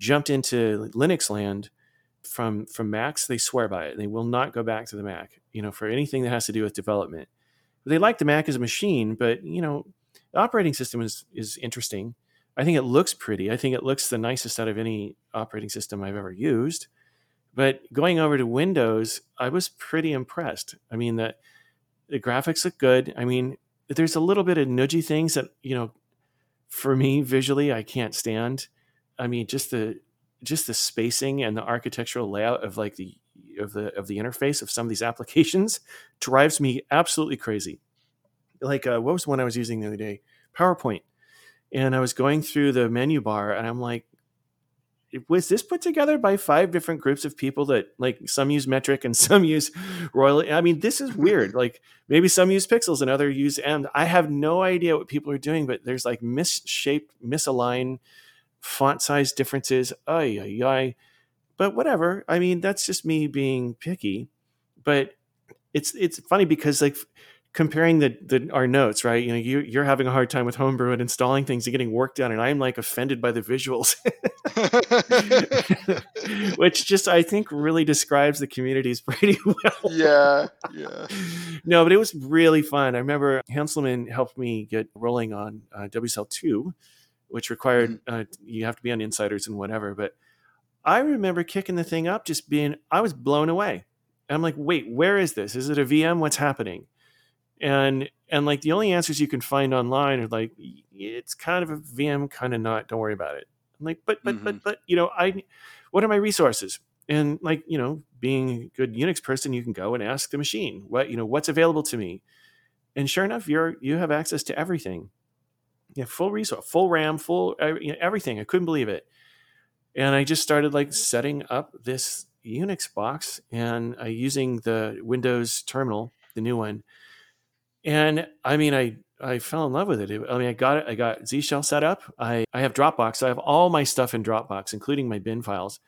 jumped into Linux land from from Macs, they swear by it. They will not go back to the Mac, you know, for anything that has to do with development. They like the Mac as a machine, but you know, the operating system is is interesting. I think it looks pretty. I think it looks the nicest out of any operating system I've ever used. But going over to Windows, I was pretty impressed. I mean, that the graphics look good. I mean, there's a little bit of nudgy things that you know, for me visually, I can't stand. I mean, just the just the spacing and the architectural layout of like the of the of the interface of some of these applications drives me absolutely crazy. Like uh, what was one I was using the other day? PowerPoint, and I was going through the menu bar, and I'm like, was this put together by five different groups of people that like some use metric and some use royal i mean this is weird like maybe some use pixels and other use m i have no idea what people are doing but there's like misshaped misaligned font size differences. Ay, ay, ay. But whatever. I mean, that's just me being picky. But it's it's funny because like comparing the, the our notes, right? You know, you you're having a hard time with homebrew and installing things and getting work done, and I'm like offended by the visuals, which just I think really describes the communities pretty well. Yeah, yeah. no, but it was really fun. I remember Hanselman helped me get rolling on uh, WSL two which required mm-hmm. uh, you have to be on insiders and whatever. But I remember kicking the thing up, just being I was blown away. And I'm like, wait, where is this? Is it a VM? What's happening? And and like the only answers you can find online are like, it's kind of a VM, kind of not. Don't worry about it. I'm like, but but mm-hmm. but but you know, I what are my resources? And like you know, being a good Unix person, you can go and ask the machine what you know what's available to me. And sure enough, you're you have access to everything yeah, full resource, full RAM, full you know, everything. I couldn't believe it. And I just started like setting up this Unix box and uh, using the Windows terminal, the new one. And I mean, I I fell in love with it. I mean, I got it. I got Z Shell set up. I I have Dropbox. So I have all my stuff in Dropbox, including my bin files,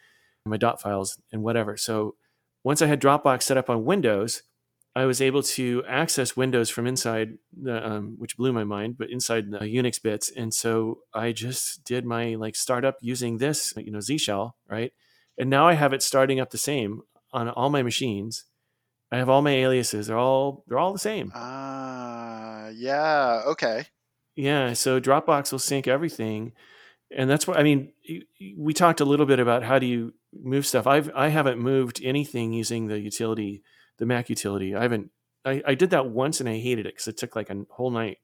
my dot files, and whatever. So once I had Dropbox set up on Windows, I was able to access Windows from inside, the, um, which blew my mind, but inside the Unix bits. And so I just did my like startup using this, you know, Z shell, right? And now I have it starting up the same on all my machines. I have all my aliases. They're all they're all the same. Ah, uh, yeah, okay. Yeah, so Dropbox will sync everything, and that's what I mean. We talked a little bit about how do you move stuff. I've I haven't moved anything using the utility the Mac utility. I haven't. I, I did that once and I hated it because it took like a whole night.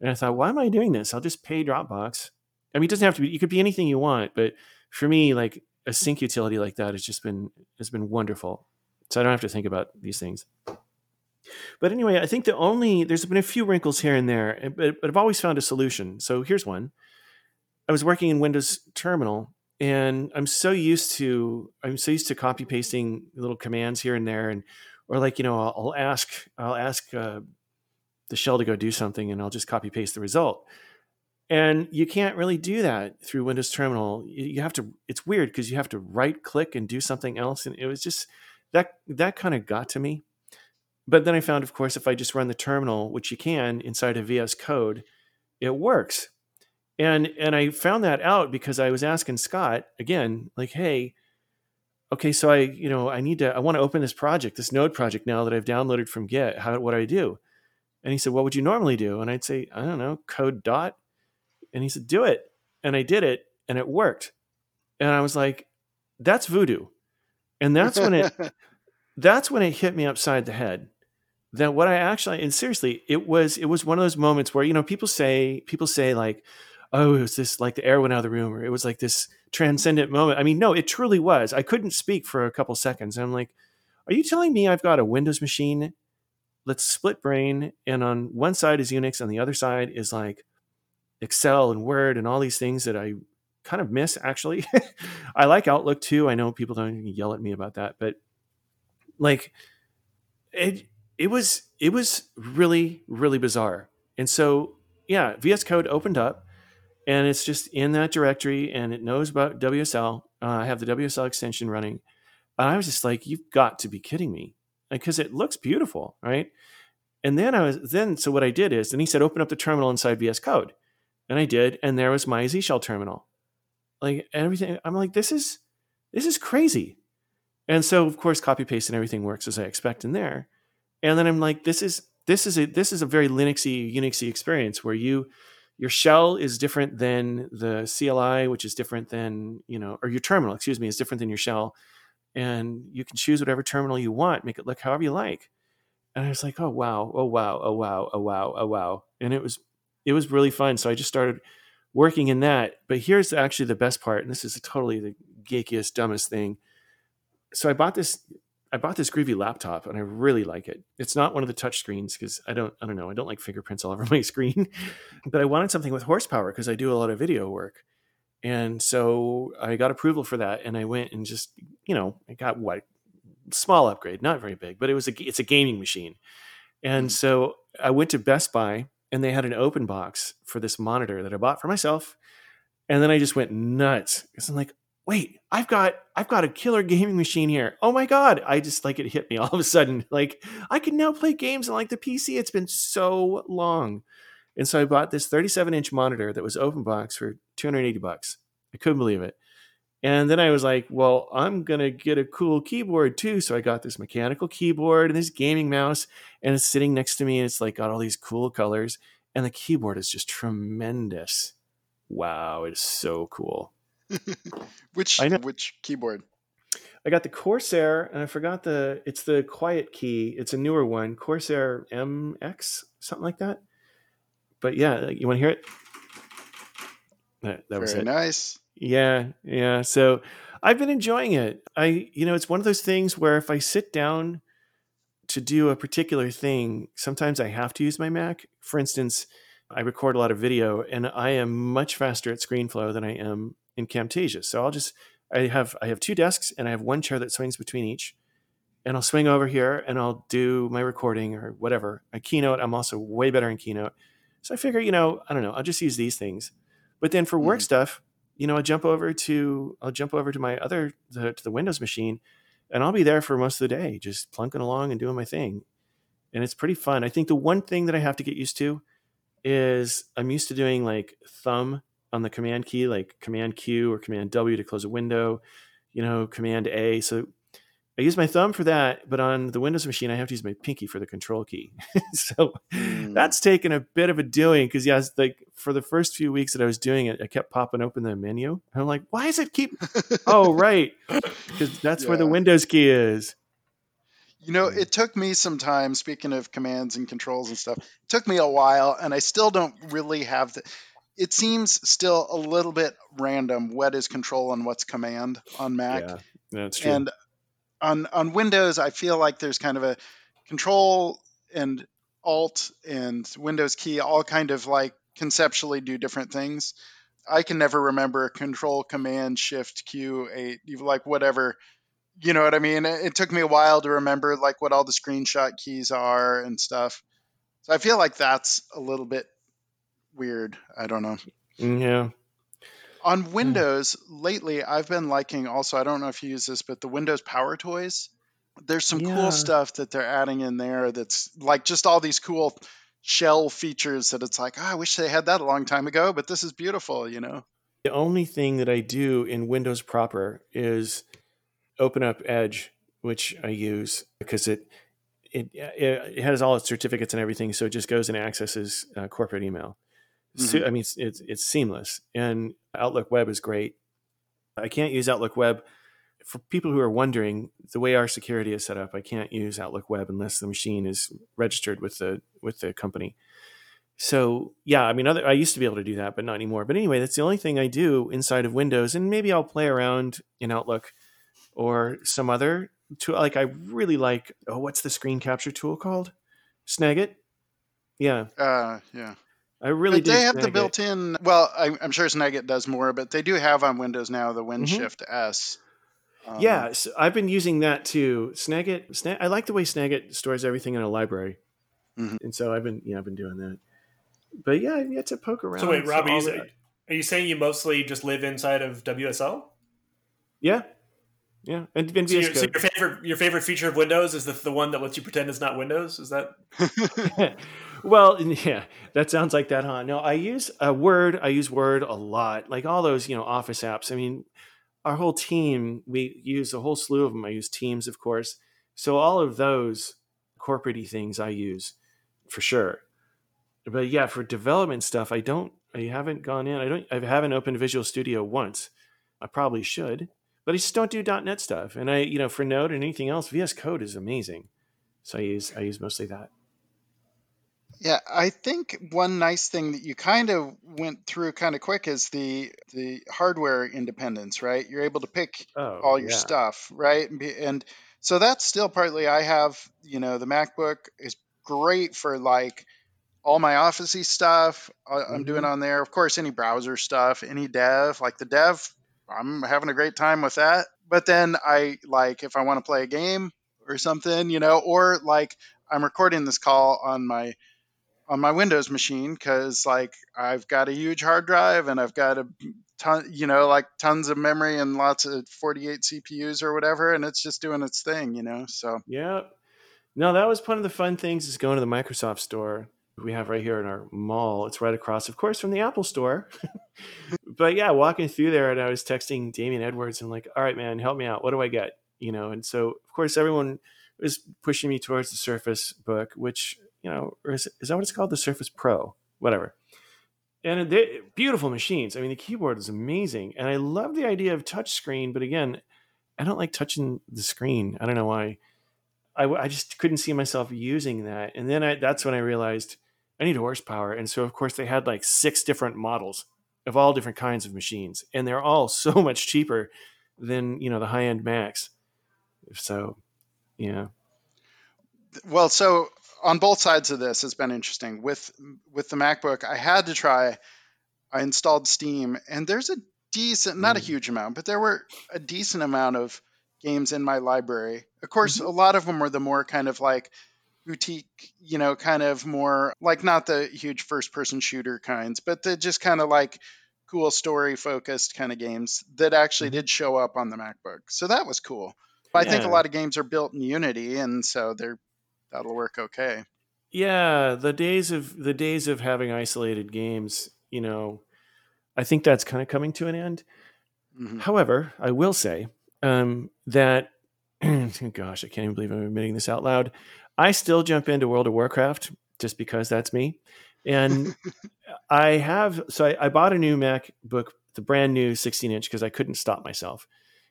And I thought, why am I doing this? I'll just pay Dropbox. I mean, it doesn't have to be. It could be anything you want, but for me, like a sync utility like that has just been has been wonderful. So I don't have to think about these things. But anyway, I think the only there's been a few wrinkles here and there, but, but I've always found a solution. So here's one. I was working in Windows Terminal, and I'm so used to I'm so used to copy pasting little commands here and there, and or like you know I'll, I'll ask I'll ask uh, the shell to go do something and I'll just copy paste the result. And you can't really do that through Windows Terminal. You have to. It's weird because you have to right click and do something else, and it was just that that kind of got to me. But then I found, of course, if I just run the terminal, which you can inside of VS Code, it works. And and I found that out because I was asking Scott again, like, hey, okay, so I, you know, I need to, I want to open this project, this node project now that I've downloaded from Git. How, what do I do? And he said, what would you normally do? And I'd say, I don't know, code dot. And he said, do it. And I did it and it worked. And I was like, that's voodoo. And that's when it, that's when it hit me upside the head that what I actually, and seriously, it was, it was one of those moments where, you know, people say, people say like, oh, it was this like the air went out of the room or it was like this, transcendent moment. I mean, no, it truly was. I couldn't speak for a couple seconds. I'm like, are you telling me I've got a Windows machine? Let's split brain. And on one side is Unix, on the other side is like Excel and Word and all these things that I kind of miss actually. I like Outlook too. I know people don't yell at me about that, but like it it was it was really really bizarre. And so yeah, VS Code opened up and it's just in that directory and it knows about WSL. Uh, I have the WSL extension running. And I was just like, you've got to be kidding me. Because it looks beautiful, right? And then I was then so what I did is, and he said, open up the terminal inside VS Code. And I did, and there was my Z Shell terminal. Like everything. I'm like, this is this is crazy. And so of course copy paste and everything works as I expect in there. And then I'm like, this is this is a this is a very Linuxy, Unixy experience where you your shell is different than the CLI, which is different than, you know, or your terminal, excuse me, is different than your shell. And you can choose whatever terminal you want, make it look however you like. And I was like, oh wow, oh wow, oh wow, oh wow, oh wow. And it was it was really fun. So I just started working in that. But here's actually the best part, and this is totally the geekiest, dumbest thing. So I bought this I bought this Groovy laptop and I really like it. It's not one of the touch screens because I don't I don't know I don't like fingerprints all over my screen, but I wanted something with horsepower because I do a lot of video work, and so I got approval for that and I went and just you know I got what small upgrade, not very big, but it was a it's a gaming machine, and mm. so I went to Best Buy and they had an open box for this monitor that I bought for myself, and then I just went nuts because I'm like wait, I've got I've got a killer gaming machine here. Oh my god! I just like it hit me all of a sudden. Like I can now play games on like the PC. It's been so long, and so I bought this 37 inch monitor that was open box for 280 bucks. I couldn't believe it. And then I was like, well, I'm gonna get a cool keyboard too. So I got this mechanical keyboard and this gaming mouse, and it's sitting next to me, and it's like got all these cool colors, and the keyboard is just tremendous. Wow, it's so cool. which which keyboard? I got the Corsair, and I forgot the. It's the Quiet Key. It's a newer one, Corsair MX, something like that. But yeah, you want to hear it? That, that was Very it. nice. Yeah, yeah. So I've been enjoying it. I, you know, it's one of those things where if I sit down to do a particular thing, sometimes I have to use my Mac. For instance, I record a lot of video, and I am much faster at ScreenFlow than I am in Camtasia. So I'll just I have I have two desks and I have one chair that swings between each. And I'll swing over here and I'll do my recording or whatever. A keynote, I'm also way better in keynote. So I figure, you know, I don't know, I'll just use these things. But then for work mm-hmm. stuff, you know, I jump over to I'll jump over to my other the, to the Windows machine and I'll be there for most of the day, just plunking along and doing my thing. And it's pretty fun. I think the one thing that I have to get used to is I'm used to doing like thumb on the command key, like Command Q or Command W to close a window, you know, Command A. So I use my thumb for that, but on the Windows machine, I have to use my pinky for the control key. so mm. that's taken a bit of a doing because, yes, like for the first few weeks that I was doing it, I kept popping open the menu. And I'm like, why does it keep? oh, right. Because that's yeah. where the Windows key is. You know, it took me some time, speaking of commands and controls and stuff, it took me a while, and I still don't really have the it seems still a little bit random what is control and what's command on Mac. Yeah, that's true. And on on Windows, I feel like there's kind of a control and alt and Windows key all kind of like conceptually do different things. I can never remember control command shift q eight like whatever you know what I mean? It, it took me a while to remember like what all the screenshot keys are and stuff. So I feel like that's a little bit weird. I don't know. Yeah. On. Windows, lately, I've been liking also, I don't know if you use this, but the Windows Power Toys. There's some yeah. cool stuff that they're adding in there that's like just all these cool shell features that it's like, oh, I wish they had that a long time ago, but this is beautiful, you know? The only thing that I do in Windows proper is open up Edge, which I use because it it, it has all its certificates and everything, so it just goes and accesses uh, corporate email. Mm-hmm. I mean, it's, it's, it's seamless, and Outlook Web is great. I can't use Outlook Web for people who are wondering the way our security is set up. I can't use Outlook Web unless the machine is registered with the with the company. So yeah, I mean, other, I used to be able to do that, but not anymore. But anyway, that's the only thing I do inside of Windows, and maybe I'll play around in Outlook or some other tool. Like I really like oh, what's the screen capture tool called? Snagit. Yeah. Uh, yeah. I really But do. they have the built-in. Well, I, I'm sure Snagit does more, but they do have on Windows now the WinShift S. Um, yeah, so I've been using that too. Snagit, Snag, I like the way Snagit stores everything in a library, Mhm. and so I've been yeah I've been doing that. But yeah, I've yet to poke around. So wait, for Rob, are you, the- are you saying you mostly just live inside of WSL? yeah, yeah, and, and So, VS your, so your favorite your favorite feature of Windows is the, the one that lets you pretend it's not Windows? Is that well, yeah, that sounds like that, huh? No, I use a Word. I use Word a lot, like all those, you know, Office apps. I mean, our whole team, we use a whole slew of them. I use Teams, of course. So all of those corporate things I use for sure. But yeah, for development stuff, I don't. I haven't gone in. I don't. I haven't opened Visual Studio once. I probably should, but I just don't do .NET stuff. And I, you know, for Node and anything else, VS Code is amazing. So I use I use mostly that. Yeah, I think one nice thing that you kind of went through kind of quick is the the hardware independence, right? You're able to pick Oh, all your yeah. stuff, right? And, be, and so that's still partly I have, you know, the MacBook is great for like all my officey stuff I, I'm doing Mhm. on there. Of course, any browser stuff, any dev, like the dev, I'm having a great time with that. But then I like if I want to play a game or something, you know, or like I'm recording this call on my on my Windows machine because like I've got a huge hard drive and I've got a ton, you know, like tons of memory and lots of 48 CPUs or whatever, and it's just doing its thing, you know. So yeah, No, that was one of the fun things is going to the Microsoft store we have right here in our mall. It's right across, of course, from the Apple store. but yeah, walking through there and I was texting Damien Edwards and I'm like, all right, man, help me out. What do I get? You know, and so of course everyone was pushing me towards the Surface book, which, you know, or is, is that what it's called? The Surface Pro, whatever. And beautiful machines. I mean, the keyboard is amazing. And I love the idea of touchscreen, but again, I don't like touching the screen. I don't know why. I, I just couldn't see myself using that. And then I, that's when I realized I need horsepower. And so, of course, they had like six different models of all different kinds of machines, and they're all so much cheaper than you know the high end Macs. So, yeah, well, so on both sides of this, it's been interesting. With with the MacBook, I had to try. I installed Steam, and there's a decent, not a Mm. huge amount, but there were a decent amount of games in my library. Of course, Mm-hmm. a lot of them were the more kind of like boutique, you know, kind of more like not the huge first person shooter kinds, but the just kind of like cool story focused kind of games that actually Mhm. did show up on the MacBook. So that was cool. But I think a lot of games are built in Unity, and so they're that'll work okay. yeah. The days of the days of having isolated games, you know, I think that's kind of coming to an end. Mhm. However, I will say um, that, gosh, I can't even believe I'm admitting this out loud. I still jump into World of Warcraft just because that's me. And I have, so I, I bought a new MacBook, the brand new 16 inch, because I couldn't stop myself.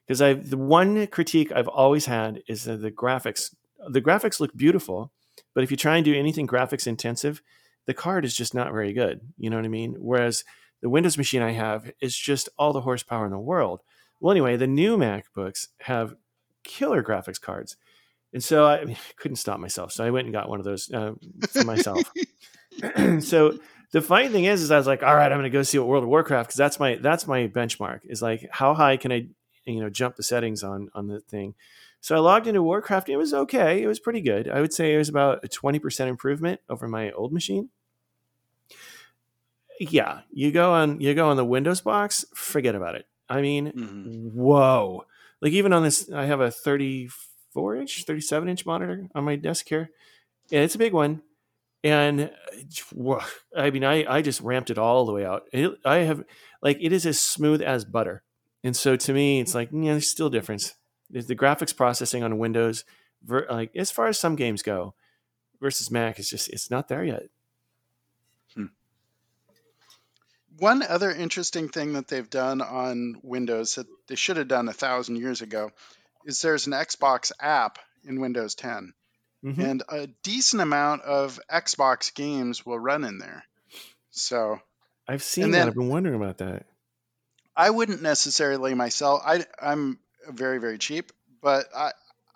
Because I, the one critique I've always had is that the graphics. The graphics look beautiful, but if you try and do anything graphics intensive, the card is just not very good. You know what I mean? Whereas the Windows machine I have is just all the horsepower in the world. Well, anyway, the new MacBooks have killer graphics cards. And so I, I couldn't stop myself. So I went and got one of those uh, for myself. so the funny thing is, is I was like, all right, I'm going to go see what World of Warcraft because that's my that's my benchmark. Is like how high can I, you know, jump the settings on on the thing. So I logged into Warcraft. It was okay. It was pretty good. I would say it was about a 20% improvement over my old machine. Yeah, you go on you go on the Windows box, forget about it. I mean, Mhm. whoa. Like even on this I have a 34 inch, 37 inch monitor on my desk here. And it's a big one. And wha- I mean, I, I just ramped it all the way out. It, I have like it is as smooth as butter. And so to me, it's like, yeah, there's still a difference. The graphics processing on Windows, ver, like as far as some games go, versus Mac, it's just it's not there yet. One other interesting thing that they've done on Windows that they should have done a thousand years ago is there's an Xbox app in Windows 10, Mhm. and a decent amount of Xbox games will run in there. So I've seen that. then- I've been wondering about that. I wouldn't necessarily myself. I I'm very very cheap, but I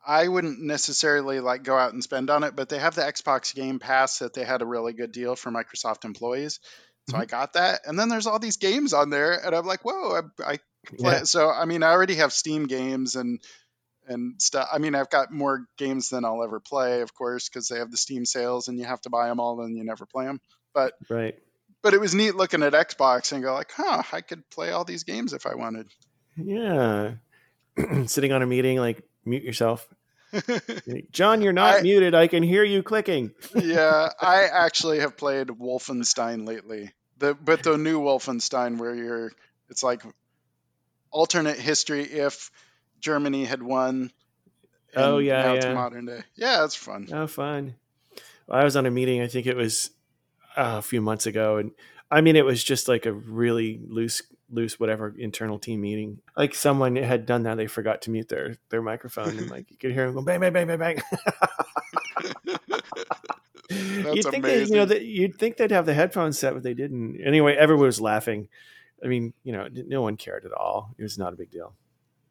I wouldn't necessarily like go out and spend on it, but they have the Xbox Game Pass that they had a really good deal for Microsoft employees. So I mm-hmm. got that, and then there's all these games on there, and I'm like, whoa! I, I play. Yeah. So I mean, I already have Steam games and and stuff. I mean, I've got more games than I'll ever play, of course, because they have the Steam sales, and you have to buy them all, and you never play them. But Right. but it was neat looking at Xbox and go like, huh, I could play all these games if I wanted. Yeah. Sitting on a meeting, like mute yourself. Jon, you're not I- muted. I can hear you clicking. yeah, I actually have played Wolfenstein lately. The but the new Wolfenstein where you're it's like alternate history if Germany had won. Oh, yeah, now it's yeah. modern day. Yeah, it's fun. Oh, fun. I was on a meeting, I think it was uh, a few months ago. And I mean, it was just like a really loose, loose, whatever internal team meeting. Like someone had done that. They forgot to mute their, their microphone. And like you could hear them go bang, bang, bang, bang, bang. you'd think they, you know, that you'd think they'd have the headphones set, but they didn't. Anyway, everyone was laughing. I mean, you know, no one cared at all. It was not a big deal.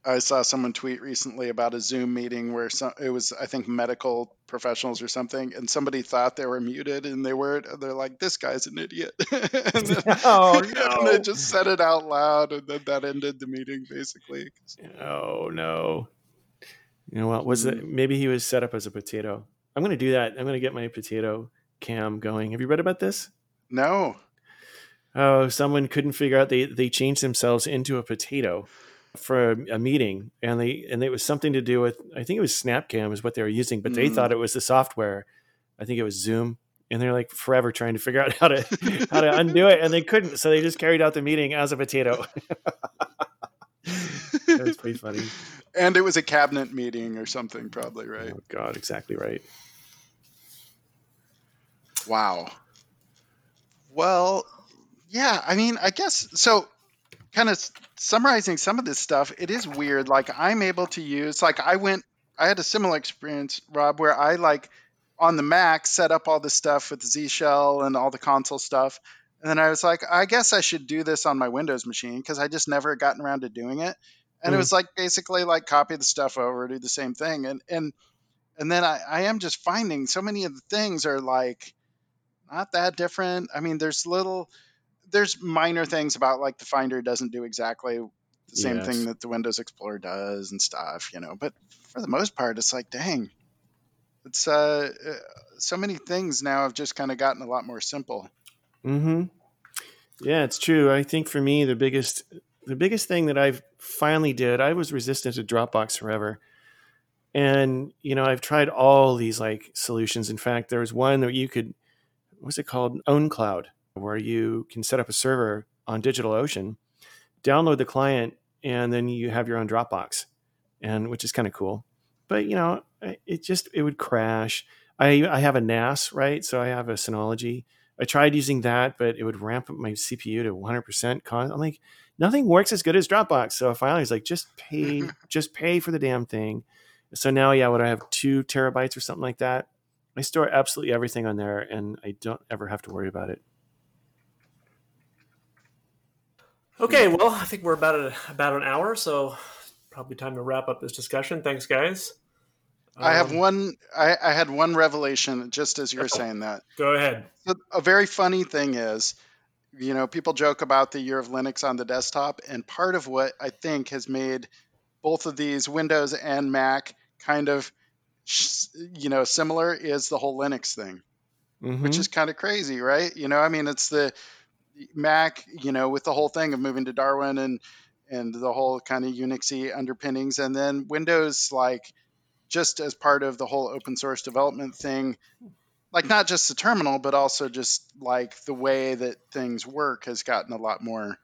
I saw someone tweet recently about a Zoom meeting where some, it was, I think, medical professionals or something, and somebody thought they were muted and they weren't. And they're like, "This guy's an idiot." and, then, Oh, and no. they just said it out loud, and then that ended the meeting basically. Oh no. You know what? Was it maybe he was set up as a potato? I'm gonna do that. I'm gonna get my potato cam going. Have you read about this? No. Oh, someone couldn't figure out they they changed themselves into a potato for a, meeting, and they and it was something to do with I think it was Snapcam is what they were using, but they Mm. thought it was the software. I think it was Zoom, and they're like forever trying to figure out how to how to undo it, and they couldn't, so they just carried out the meeting as a potato. that was pretty funny. And it was a cabinet meeting or something, probably, right? Oh God, exactly right. Wow. Well, yeah, I mean, I guess so. Kind of summarizing some of this stuff, it is weird. Like, I'm able to use, like, I went, I had a similar experience, Rob, where I, like, on the Mac set up all this stuff with Z Shell and all the console stuff. And then I was like, I guess I should do this on my Windows machine because I just never gotten around to doing it. And it Mhm. was like basically like copy the stuff over, do the same thing. And, and, and then I, I am just finding so many of the things are like not that different. I mean, there's little, there's minor things about like the Finder doesn't do exactly the same Yes. thing that the Windows Explorer does and stuff, you know. But for the most part, it's like, dang, it's uh, uh so many things now have just kind of gotten a lot more simple. hmm Yeah, it's true. I think for me, the biggest the biggest thing that I've finally did, I was resistant to Dropbox forever. And, you know, I've tried all these like solutions. In fact, there was one that you could what's it called? OwnCloud, where you can set up a server on DigitalOcean, download the client, and then you have your own Dropbox. And which is kind of cool. But, you know, it just it would crash. I I have a NAS, right? So I have a Synology. I tried using that, but it would ramp up my CPU to 100%. Con- I'm like, nothing works as good as Dropbox. So finally, I was like, just pay, just pay for the damn thing. So now, yeah, what I have two terabytes or something like that. I store absolutely everything on there, and I don't ever have to worry about it. Okay, well, I think we're about a, about an hour, so probably time to wrap up this discussion. Thanks, guys. I have Um, one, I, I had one revelation just as you were saying that. Go ahead. So a very funny thing is, you know, people joke about the year of Linux on the desktop, and part of what I think has made both of these Windows and Mac kind of, you know, similar is the whole Linux thing, Mhm. which is kind of crazy, right? You know, I mean, it's the Mac, you know, with the whole thing of moving to Darwin and and the whole kind of Unixy underpinnings, and then Windows, like, just as part of the whole open source development thing, like not just the terminal, but also just like the way that things work has gotten a lot more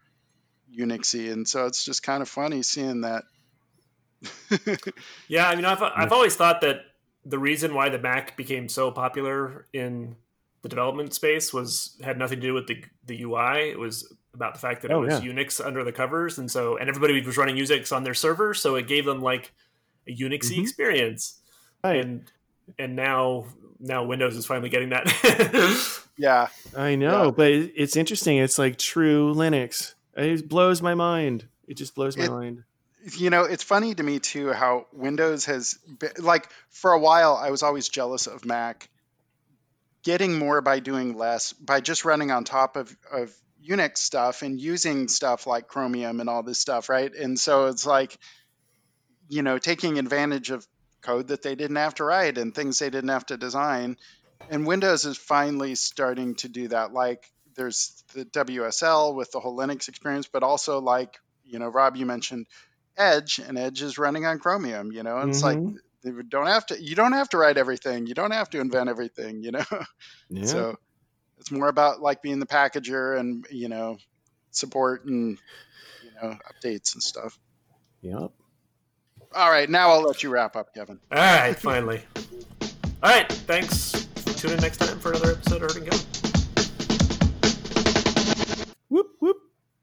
Unixy, and so it's just kind of funny seeing that. Yeah, I mean, I've I've always thought that the reason why the Mac became so popular in the development space was had nothing to do with the the UI. It was about the fact that it Oh, was yeah. Unix under the covers, and so and everybody was running Unix on their server, so it gave them like a Unixy Mhm. experience. Right. And and now now Windows is finally getting that. yeah, I know, Yeah. but it's interesting. It's like true Linux. It blows my mind. It just blows my It- mind. you know, it's funny to me too how Windows has been, like for a while I was always jealous of Mac getting more by doing less by just running on top of of Unix stuff and using stuff like Chromium and all this stuff, right? And so it's like you know, taking advantage of code that they didn't have to write and things they didn't have to design. And Windows is finally starting to do that like there's the WSL with the whole Linux experience, but also like, you know, Rob, you mentioned Edge, and Edge is running on Chromium, you know, and it's like mm-hmm. They don't have to you don't have to write everything. You don't have to invent everything, you know. Yeah. So it's more about like being the packager and, you know, support and you know, updates and stuff. Yep. All right, now I'll let you wrap up, Kevin. All right, finally. All right, thanks. Tune in next time for another episode of Herding Code.